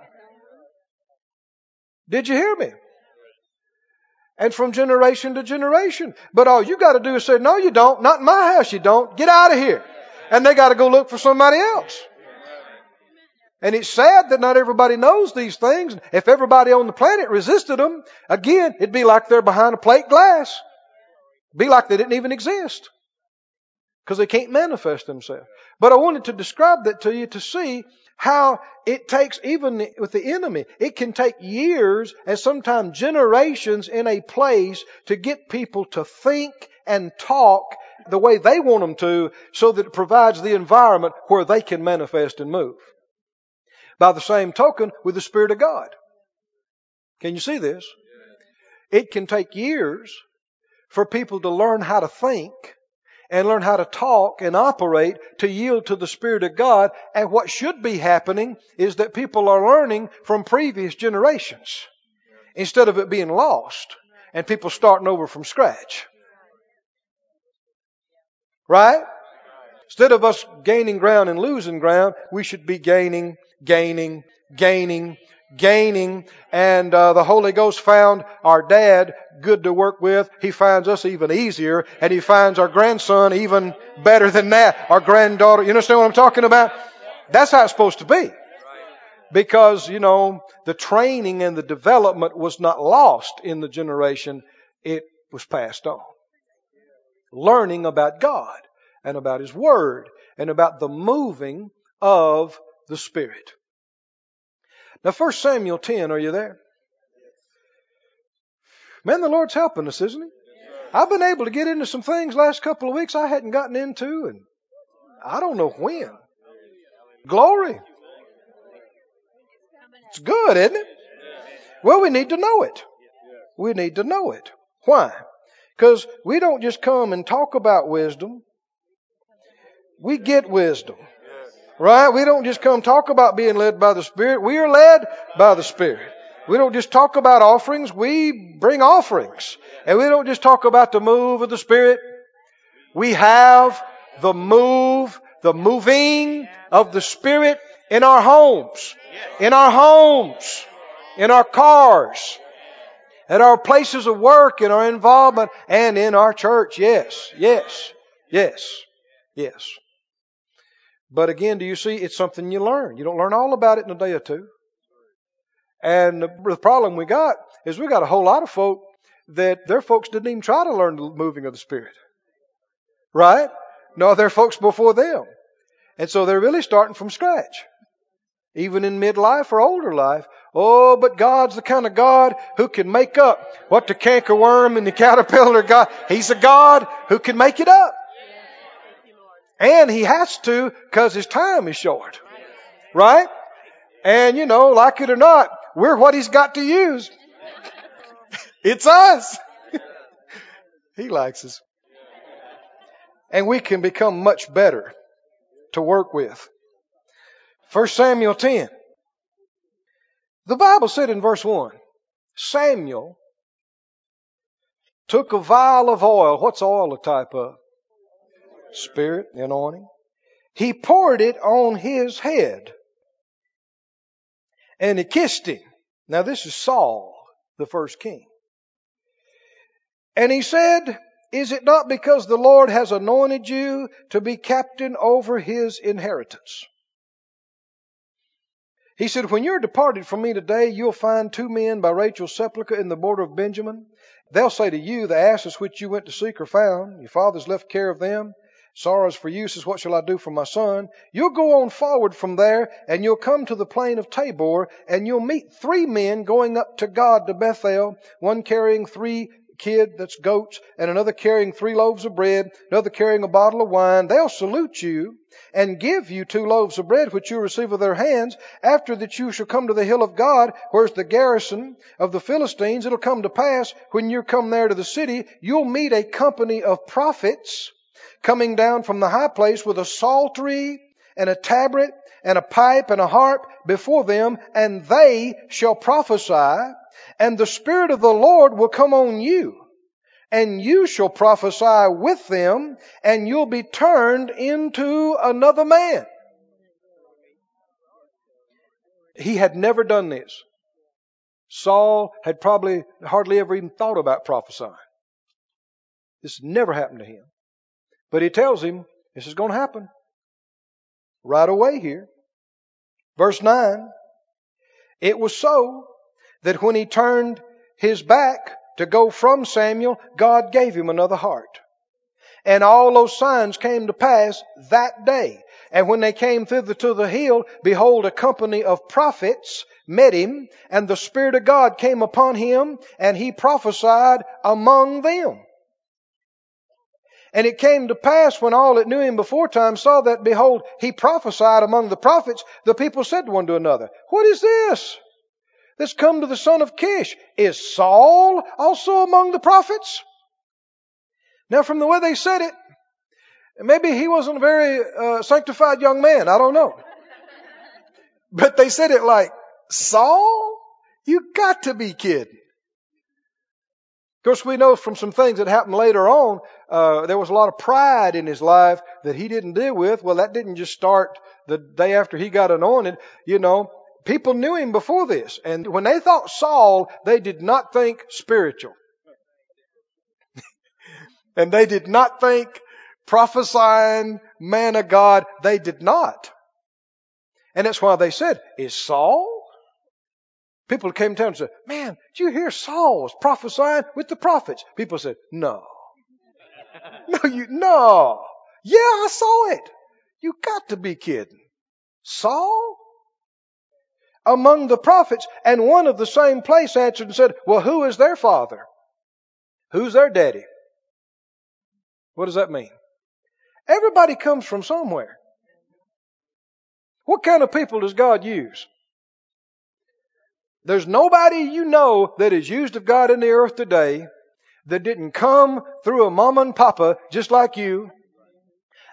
Did you hear me? And from generation to generation. But all you got to do is say, no, you don't. Not in my house, you don't. Get out of here. And they got to go look for somebody else. And it's sad that not everybody knows these things. If everybody on the planet resisted them, again, it'd be like they're behind a plate glass. Be like they didn't even exist because they can't manifest themselves. But I wanted to describe that to you to see how it takes, even with the enemy, it can take years and sometimes generations in a place to get people to think and talk the way they want them to so that it provides the environment where they can manifest and move. By the same token, with the Spirit of God. Can you see this? It can take years for people to learn how to think and learn how to talk and operate to yield to the Spirit of God. And what should be happening is that people are learning from previous generations instead of it being lost and people starting over from scratch. Right? Instead of us gaining ground and losing ground, we should be gaining, gaining, gaining, gaining, and uh, the Holy Ghost found our dad good to work with. He finds us even easier, and he finds our grandson even better than that. Our granddaughter, you understand what I'm talking about? That's how it's supposed to be. Because, you know, the training and the development was not lost in the generation, it was passed on. Learning about God and about His Word and about the moving of the Spirit. Now, 1 Samuel 10, are you there? Man, the Lord's helping us, isn't He? I've been able to get into some things last couple of weeks I hadn't gotten into, and I don't know when. Glory. It's good, isn't it? Well, we need to know it. We need to know it. Why? Because we don't just come and talk about wisdom. We get wisdom. Right? We don't just come talk about being led by the Spirit. We are led by the Spirit. We don't just talk about offerings, we bring offerings. And we don't just talk about the move of the Spirit. We have the move, the moving of the Spirit in our homes, in our homes, in our cars, at our places of work, in our involvement, and in our church. Yes, yes, yes, yes. But again, do you see? It's something you learn. You don't learn all about it in a day or two. And the problem we got is we got a whole lot of folk that their folks didn't even try to learn the moving of the Spirit. Right? No, they're folks before them. And so they're really starting from scratch. Even in midlife or older life. Oh, but God's the kind of God who can make up what the cankerworm and the caterpillar got. He's a God who can make it up. And he has to because his time is short. Right? And you know, like it or not, we're what he's got to use. *laughs* it's us. *laughs* he likes us. And we can become much better to work with. 1 Samuel 10. The Bible said in verse 1, Samuel took a vial of oil. What's oil a type of? Spirit, the anointing. He poured it on his head. And he kissed him. Now this is Saul, the first king. And he said, Is it not because the Lord has anointed you to be captain over his inheritance? He said, When you're departed from me today, you'll find two men by Rachel's sepulchre in the border of Benjamin. They'll say to you, The asses which you went to seek are found. Your father's left care of them. Sorrows for you says, What shall I do for my son? You'll go on forward from there, and you'll come to the plain of Tabor, and you'll meet three men going up to God to Bethel, one carrying three kid that's goats, and another carrying three loaves of bread, another carrying a bottle of wine. They'll salute you and give you two loaves of bread which you receive with their hands. After that you shall come to the hill of God, where's the garrison of the Philistines. It'll come to pass when you come there to the city, you'll meet a company of prophets coming down from the high place with a psaltery and a tabret and a pipe and a harp before them, and they shall prophesy and the Spirit of the Lord will come on you, and you shall prophesy with them, and you'll be turned into another man. He had never done this. Saul had probably hardly ever even thought about prophesying. This never happened to him. But he tells him this is going to happen right away here. Verse 9 It was so that when he turned his back to go from Samuel, God gave him another heart. And all those signs came to pass that day. And when they came thither to the hill, behold, a company of prophets met him, and the Spirit of God came upon him, and he prophesied among them. And it came to pass when all that knew him before time saw that, behold, he prophesied among the prophets, the people said one to another, What is this? that's come to the son of Kish. Is Saul also among the prophets? Now, from the way they said it, maybe he wasn't a very uh, sanctified young man. I don't know. *laughs* But they said it like, Saul? You got to be kidding. Of course, we know from some things that happened later on, uh, there was a lot of pride in his life that he didn't deal with. Well, that didn't just start the day after he got anointed. You know, people knew him before this. And when they thought Saul, they did not think spiritual. *laughs* and they did not think prophesying man of God. They did not. And that's why they said, is Saul? People came him and said, man, did you hear Saul was prophesying with the prophets? People said, no. *laughs* no, you, no. Yeah, I saw it. You got to be kidding. Saul? among the prophets, and one of the same place answered and said, Well, who is their father? Who's their daddy? What does that mean? Everybody comes from somewhere. What kind of people does God use? There's nobody you know that is used of God in the earth today that didn't come through a mama and papa just like you.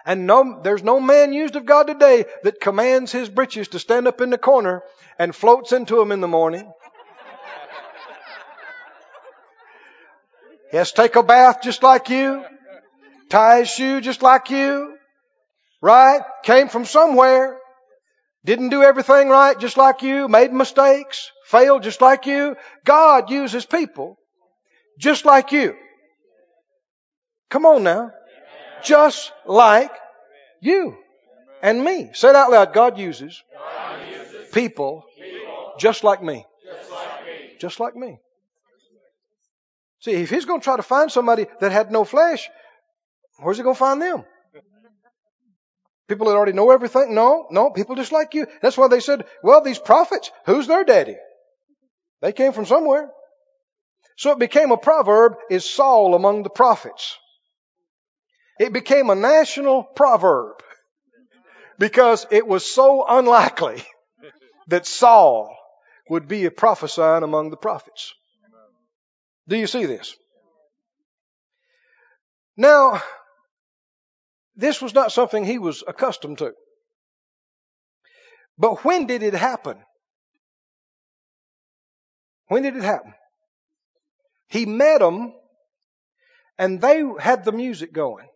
And no, there's no man used of God today that commands his breeches to stand up in the corner and floats into them in the morning. He has to take a bath just like you, tie his shoe just like you, right? Came from somewhere, didn't do everything right just like you, made mistakes, failed just like you. God uses people just like you. Come on now just like you and me. Say it out loud. God uses, people just like me. Just like me. Just like me. See, if he's going to try to find somebody that had no flesh, where's he going to find them? People that already know everything? No, no, people just like you. That's why they said, well, these prophets, who's their daddy? They came from somewhere. So it became a proverb, is Saul among the prophets. It became a national proverb because it was so unlikely *laughs* that Saul would be a prophesying among the prophets. Do you see this? Now, this was not something he was accustomed to. But when did it happen? When did it happen? He met them and they had the music going.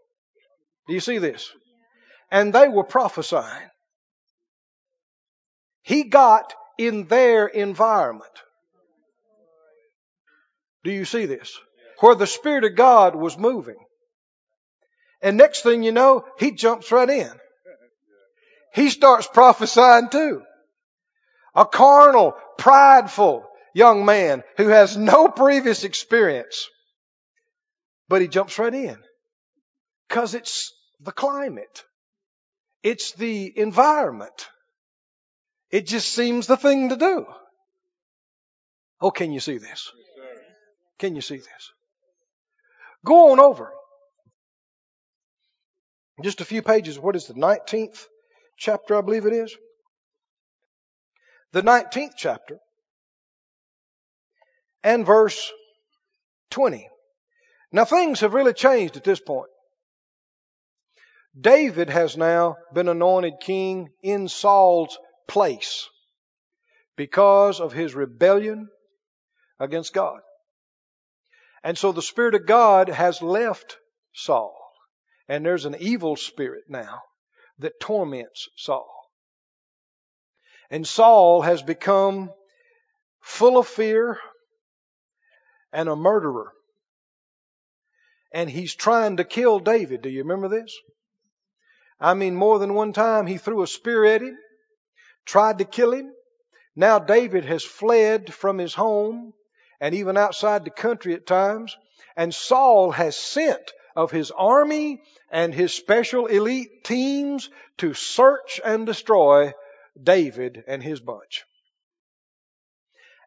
Do you see this? And they were prophesying. He got in their environment. Do you see this? Where the Spirit of God was moving. And next thing you know, he jumps right in. He starts prophesying too. A carnal, prideful young man who has no previous experience. But he jumps right in. Cause it's the climate. It's the environment. It just seems the thing to do. Oh, can you see this? Can you see this? Go on over. Just a few pages. What is the 19th chapter, I believe it is? The 19th chapter and verse 20. Now things have really changed at this point. David has now been anointed king in Saul's place because of his rebellion against God. And so the Spirit of God has left Saul. And there's an evil spirit now that torments Saul. And Saul has become full of fear and a murderer. And he's trying to kill David. Do you remember this? I mean, more than one time he threw a spear at him, tried to kill him. Now David has fled from his home and even outside the country at times. And Saul has sent of his army and his special elite teams to search and destroy David and his bunch.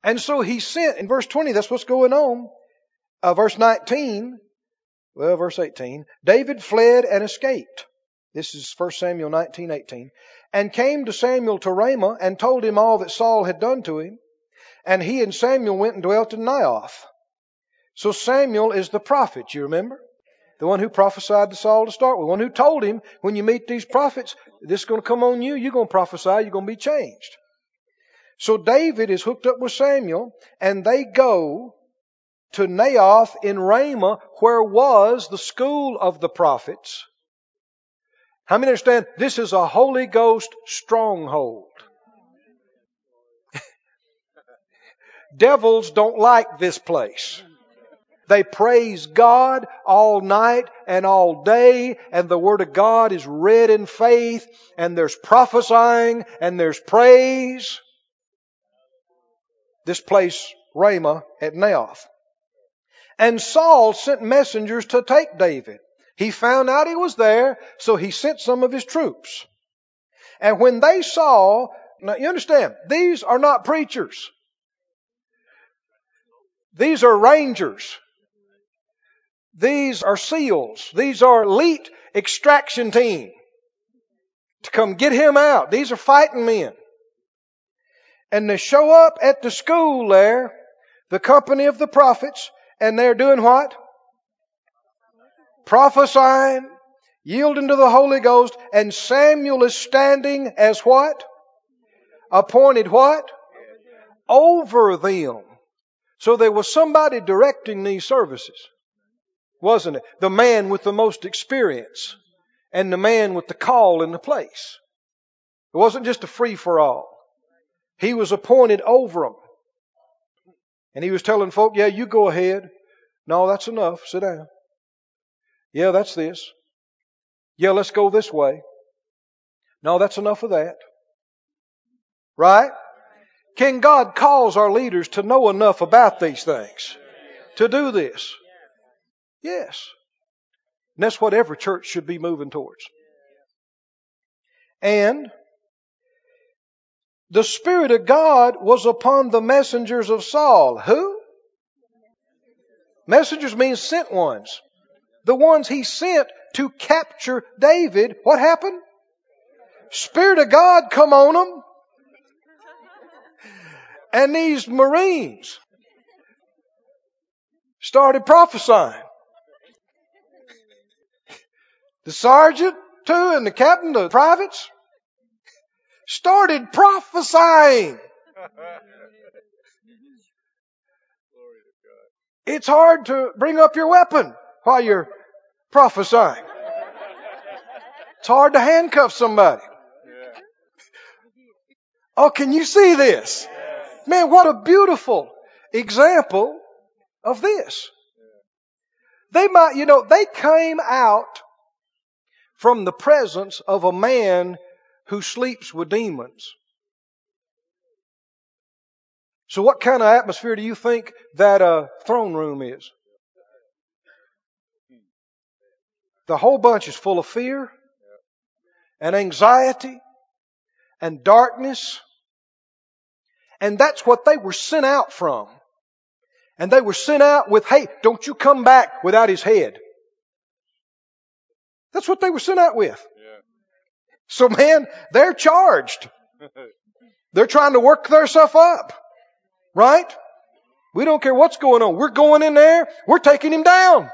And so he sent, in verse 20, that's what's going on. Uh, verse 19, well, verse 18, David fled and escaped. This is 1 Samuel 19, 18. And came to Samuel to Ramah and told him all that Saul had done to him. And he and Samuel went and dwelt in Naioth. So Samuel is the prophet, you remember? The one who prophesied to Saul to start with. The one who told him, when you meet these prophets, this is going to come on you, you're going to prophesy, you're going to be changed. So David is hooked up with Samuel, and they go to Naioth in Ramah, where was the school of the prophets. How many understand this is a Holy Ghost stronghold? *laughs* Devils don't like this place. They praise God all night and all day, and the Word of God is read in faith, and there's prophesying, and there's praise. This place, Ramah at Naioth. And Saul sent messengers to take David. He found out he was there, so he sent some of his troops. And when they saw, now you understand, these are not preachers. These are rangers. These are SEALs. These are elite extraction team to come get him out. These are fighting men. And they show up at the school there, the company of the prophets, and they're doing what? prophesying, yielding to the Holy Ghost, and Samuel is standing as what? Appointed what? Over them. So there was somebody directing these services, wasn't it? The man with the most experience and the man with the call in the place. It wasn't just a free for all. He was appointed over them. And he was telling folk, yeah, you go ahead. No, that's enough. Sit down. Yeah, that's this. Yeah, let's go this way. No, that's enough of that. Right? Can God cause our leaders to know enough about these things to do this? Yes. And that's what every church should be moving towards. And the Spirit of God was upon the messengers of Saul. Who? Messengers means sent ones the ones he sent to capture David, what happened? Spirit of God come on them. And these Marines started prophesying. The sergeant too and the captain, the privates started prophesying. It's hard to bring up your weapon while you're prophesying. It's hard to handcuff somebody. Oh, can you see this? Man, what a beautiful example of this. They might, you know, they came out from the presence of a man who sleeps with demons. So what kind of atmosphere do you think that uh, throne room is? The whole bunch is full of fear and anxiety and darkness. And that's what they were sent out from. And they were sent out with, hey, don't you come back without his head. That's what they were sent out with. So man, they're charged. They're trying to work their stuff up. Right? We don't care what's going on. We're going in there. We're taking him down. Yeah.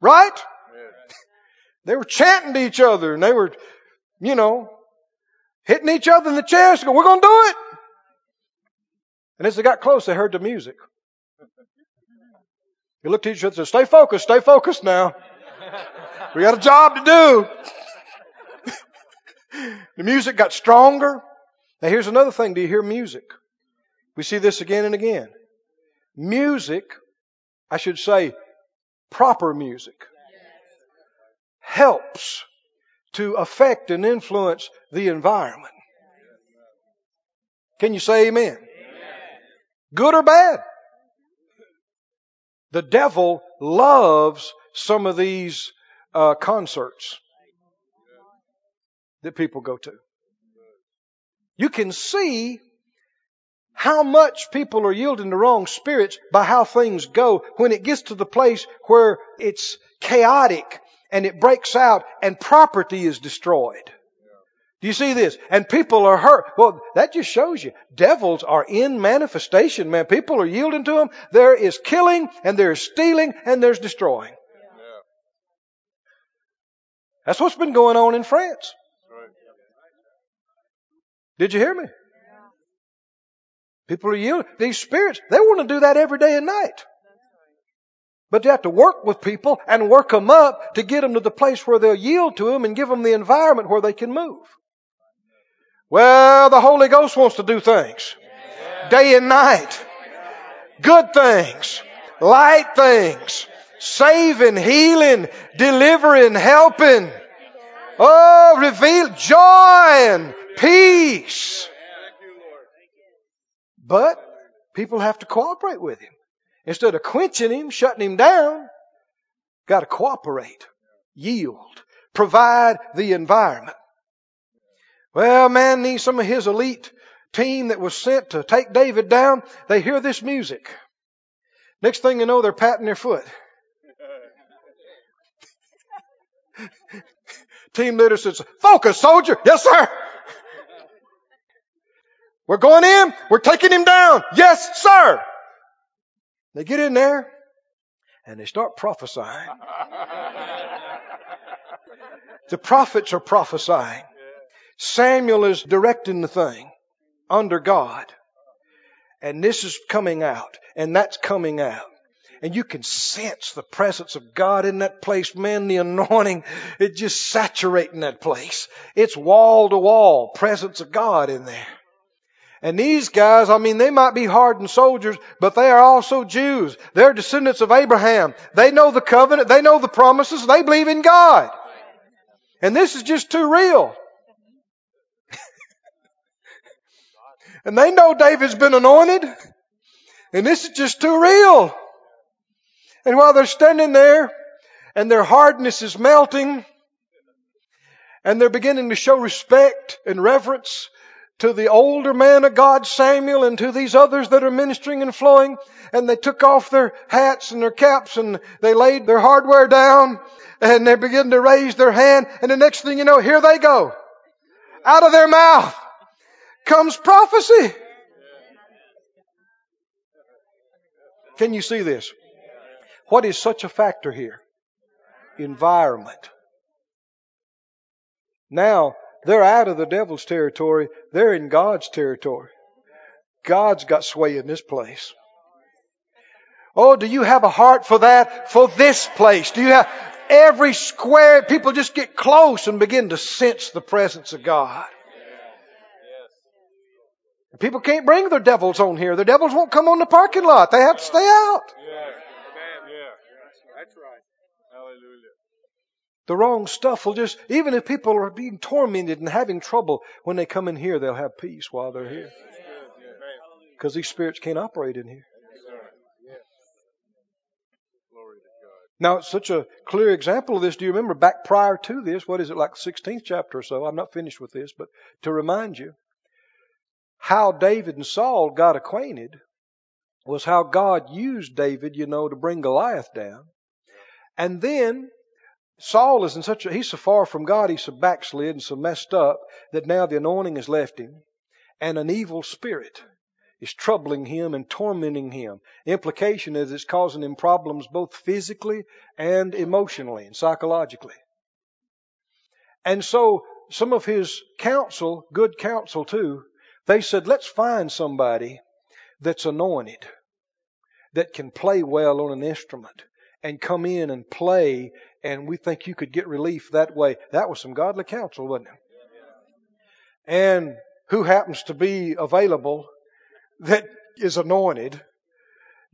Right? Yeah. They were chanting to each other and they were, you know, hitting each other in the chest. Go, we're going to do it. And as they got close, they heard the music. They looked at each other and said, stay focused, stay focused now. We got a job to do. The music got stronger. Now here's another thing. Do you hear music? We see this again and again. Music, I should say, proper music, helps to affect and influence the environment. Can you say amen? Good or bad? The devil loves some of these uh, concerts that people go to. You can see how much people are yielding to wrong spirits by how things go when it gets to the place where it's chaotic and it breaks out and property is destroyed. Do you see this? And people are hurt. Well, that just shows you devils are in manifestation, man. People are yielding to them. There is killing and there's stealing and there's destroying. Yeah. That's what's been going on in France. Did you hear me? People are yielding. These spirits, they want to do that every day and night. But you have to work with people and work them up to get them to the place where they'll yield to them and give them the environment where they can move. Well, the Holy Ghost wants to do things. Day and night. Good things. Light things. Saving, healing, delivering, helping. Oh, reveal joy and peace. Thank you, Lord. But people have to cooperate with him. Instead of quenching him, shutting him down, got to cooperate, yield, provide the environment. Well, man needs some of his elite team that was sent to take David down. They hear this music. Next thing you know, they're patting their foot. *laughs* Team leader says, focus, soldier. Yes, sir. We're going in. We're taking him down. Yes, sir. They get in there and they start prophesying. *laughs* The prophets are prophesying. Samuel is directing the thing under God. And this is coming out and that's coming out. And you can sense the presence of God in that place. Man, the anointing, it just saturating that place. It's wall to wall presence of God in there. And these guys, I mean, they might be hardened soldiers, but they are also Jews. They're descendants of Abraham. They know the covenant. They know the promises. They believe in God. And this is just too real. *laughs* and they know David's been anointed. And this is just too real. And while they're standing there and their hardness is melting and they're beginning to show respect and reverence to the older man of God, Samuel, and to these others that are ministering and flowing, and they took off their hats and their caps and they laid their hardware down and they began to raise their hand and the next thing you know, here they go. Out of their mouth comes prophecy. Can you see this? What is such a factor here? Environment. Now, they're out of the devil's territory. They're in God's territory. God's got sway in this place. Oh, do you have a heart for that? For this place? Do you have every square? People just get close and begin to sense the presence of God. People can't bring their devils on here. The devils won't come on the parking lot. They have to stay out. Yeah. That's right. Hallelujah. The wrong stuff will just, even if people are being tormented and having trouble, when they come in here, they'll have peace while they're here. Because these spirits can't operate in here. Now, it's such a clear example of this. Do you remember back prior to this? What is it, like the 16th chapter or so? I'm not finished with this, but to remind you, how David and Saul got acquainted was how God used David, you know, to bring Goliath down. And then Saul is in such a, he's so far from God, he's so backslid and so messed up that now the anointing has left him and an evil spirit is troubling him and tormenting him. The implication is it's causing him problems both physically and emotionally and psychologically. And so some of his counsel, good counsel too, they said, let's find somebody that's anointed, that can play well on an instrument and come in and play and we think you could get relief that way. That was some godly counsel, wasn't it? And who happens to be available that is anointed?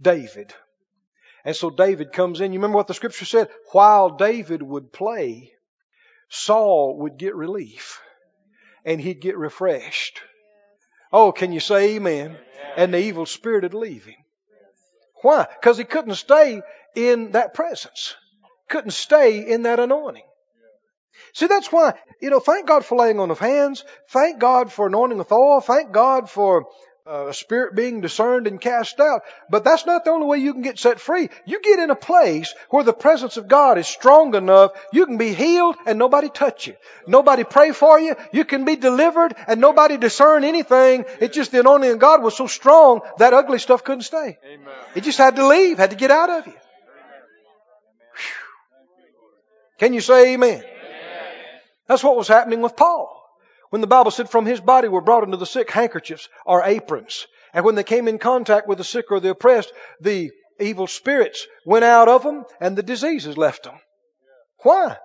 David. And so David comes in. You remember what the scripture said? While David would play, Saul would get relief and he'd get refreshed. Oh, can you say amen? And the evil spirit would leave him. Why? Because he couldn't stay in that presence. Couldn't stay in that anointing. See, that's why, you know, thank God for laying on of hands. Thank God for anointing with oil. Thank God for uh, a spirit being discerned and cast out. But that's not the only way you can get set free. You get in a place where the presence of God is strong enough, you can be healed and nobody touch you. Nobody pray for you. You can be delivered and nobody discern anything. It's just the anointing of God was so strong that ugly stuff couldn't stay. Amen. It just had to leave, had to get out of you. Can you say amen? That's what was happening with Paul. When the Bible said from his body were brought into the sick handkerchiefs or aprons. And when they came in contact with the sick or the oppressed, the evil spirits went out of them and the diseases left them. Why?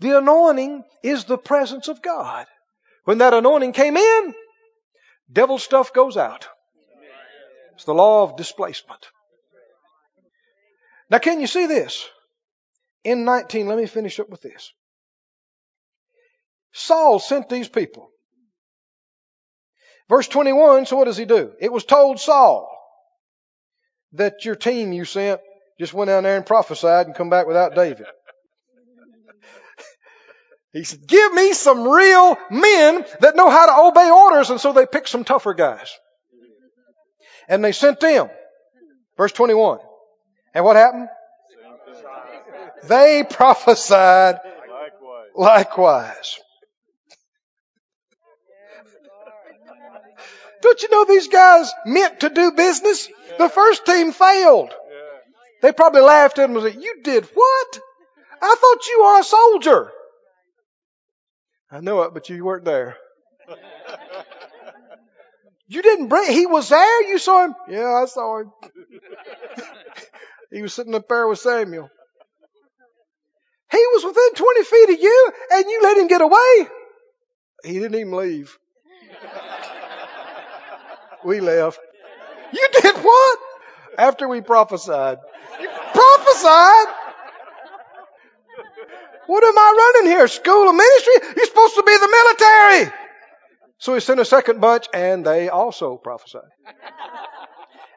The anointing is the presence of God. When that anointing came in, devil stuff goes out. It's the law of displacement. Now, can you see this? In 19, let me finish up with this. Saul sent these people. Verse 21, so what does he do? It was told Saul that your team you sent just went down there and prophesied and come back without David. *laughs* he said, give me some real men that know how to obey orders. And so they picked some tougher guys. And they sent them. Verse 21. And what happened? They prophesied Likewise. likewise. Don't you know these guys meant to do business? The first team failed. Yeah. They probably laughed at him and said, You did what? I thought you were a soldier. I know it, but you weren't there. You didn't bring, he was there? You saw him? Yeah, I saw him. *laughs* he was sitting up there with Samuel. He was within 20 feet of you and you let him get away. He didn't even leave. We left. You did what? After we prophesied. You prophesied? What am I running here? School of ministry? You're supposed to be the military. So he sent a second bunch and they also prophesied.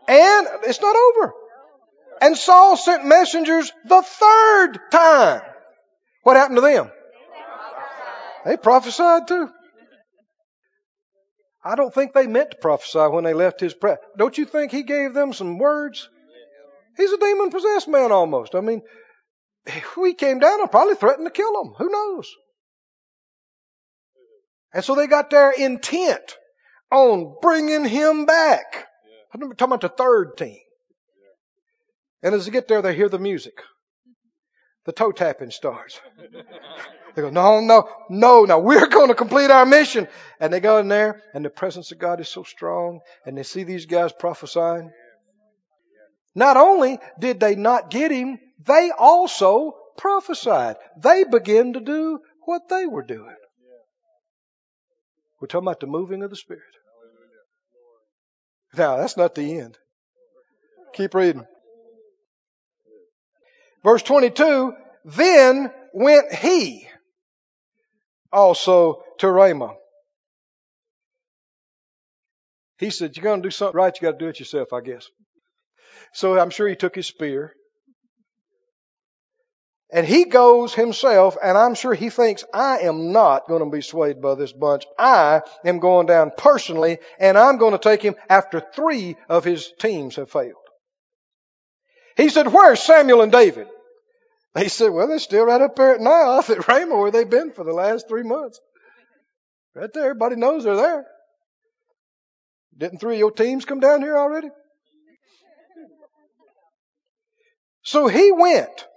And it's not over. And Saul sent messengers the third time. What happened to them? They prophesied too. I don't think they meant to prophesy when they left his pre. Don't you think he gave them some words? He's a demon possessed man almost. I mean, if we came down and probably threatened to kill him. Who knows? And so they got their intent on bringing him back. I'm talking about the third team. And as they get there, they hear the music. The toe tapping starts. They go, no, no, no, no, we're going to complete our mission. And they go in there and the presence of God is so strong and they see these guys prophesying. Not only did they not get him, they also prophesied. They began to do what they were doing. We're talking about the moving of the Spirit. Now, that's not the end. Keep reading. Verse 22, then went he also to Ramah. He said, You're going to do something right, you got to do it yourself, I guess. So I'm sure he took his spear. And he goes himself, and I'm sure he thinks, I am not going to be swayed by this bunch. I am going down personally, and I'm going to take him after three of his teams have failed. He said, Where's Samuel and David? They said, Well, they're still right up there at Naioth at Ramah where they've been for the last three months. Right there, everybody knows they're there. Didn't three of your teams come down here already? So he went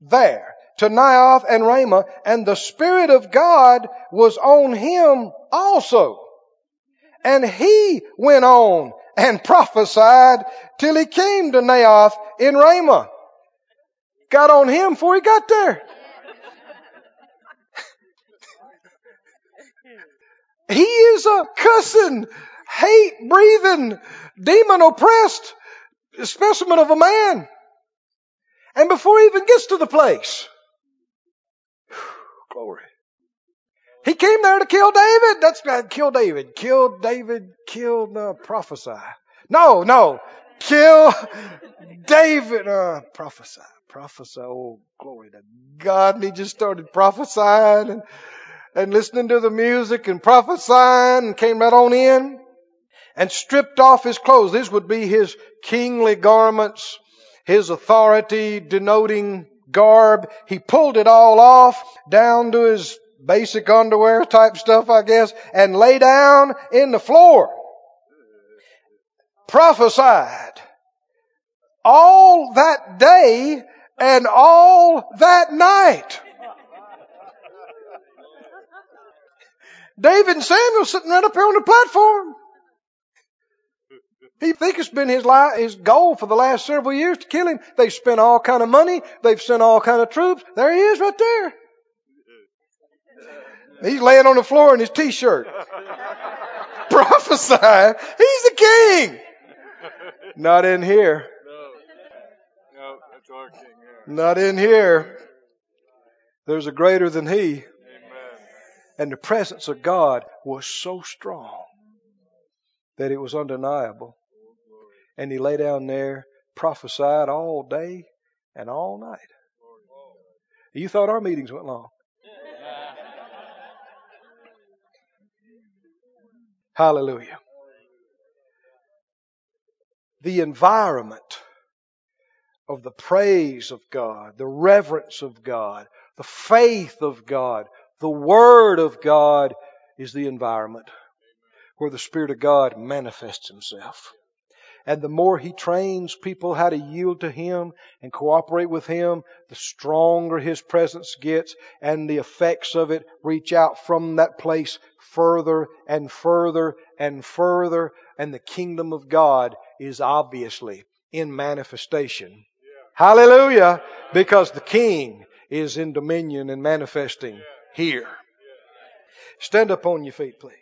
there to Naioth and Ramah, and the Spirit of God was on him also. And he went on and prophesied till he came to Naioth in Ramah. Got on him before he got there. *laughs* he is a cussing, hate breathing, demon oppressed specimen of a man. And before he even gets to the place, glory. He came there to kill David. That's uh, kill David. Kill David. Kill uh, prophesy. No, no. Kill *laughs* David. Uh, prophesy. Prophesy. Oh, glory to God. And he just started prophesying and, and listening to the music and prophesying and came right on in and stripped off his clothes. These would be his kingly garments his authority denoting garb. He pulled it all off down to his basic underwear type stuff, I guess, and lay down in the floor. Prophesied all that day and all that night. David and Samuel sitting right up here on the platform. He think it's been his life, his goal for the last several years to kill him. They've spent all kind of money. They've sent all kind of troops. There he is right there. He's laying on the floor in his t-shirt. *laughs* Prophesying. He's the king. Not in here. No. No, that's our king. Yeah. Not in here. There's a greater than he. Amen. And the presence of God was so strong that it was undeniable. And he lay down there, prophesied all day and all night. You thought our meetings went long. *laughs* Hallelujah. The environment of the praise of God, the reverence of God, the faith of God, the Word of God is the environment where the Spirit of God manifests Himself. And the more He trains people how to yield to Him and cooperate with Him, the stronger His presence gets and the effects of it reach out from that place further and further and further. And the kingdom of God is obviously in manifestation. Hallelujah! Because the King is in dominion and manifesting here. Stand up on your feet, please.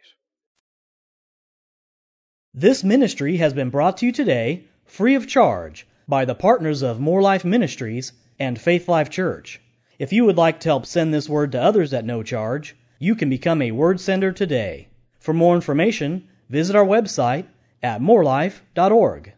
This ministry has been brought to you today free of charge by the partners of Moore Life Ministries and Faith Life Church. If you would like to help send this word to others at no charge, you can become a word sender today. For more information, visit our website at moorelife.org.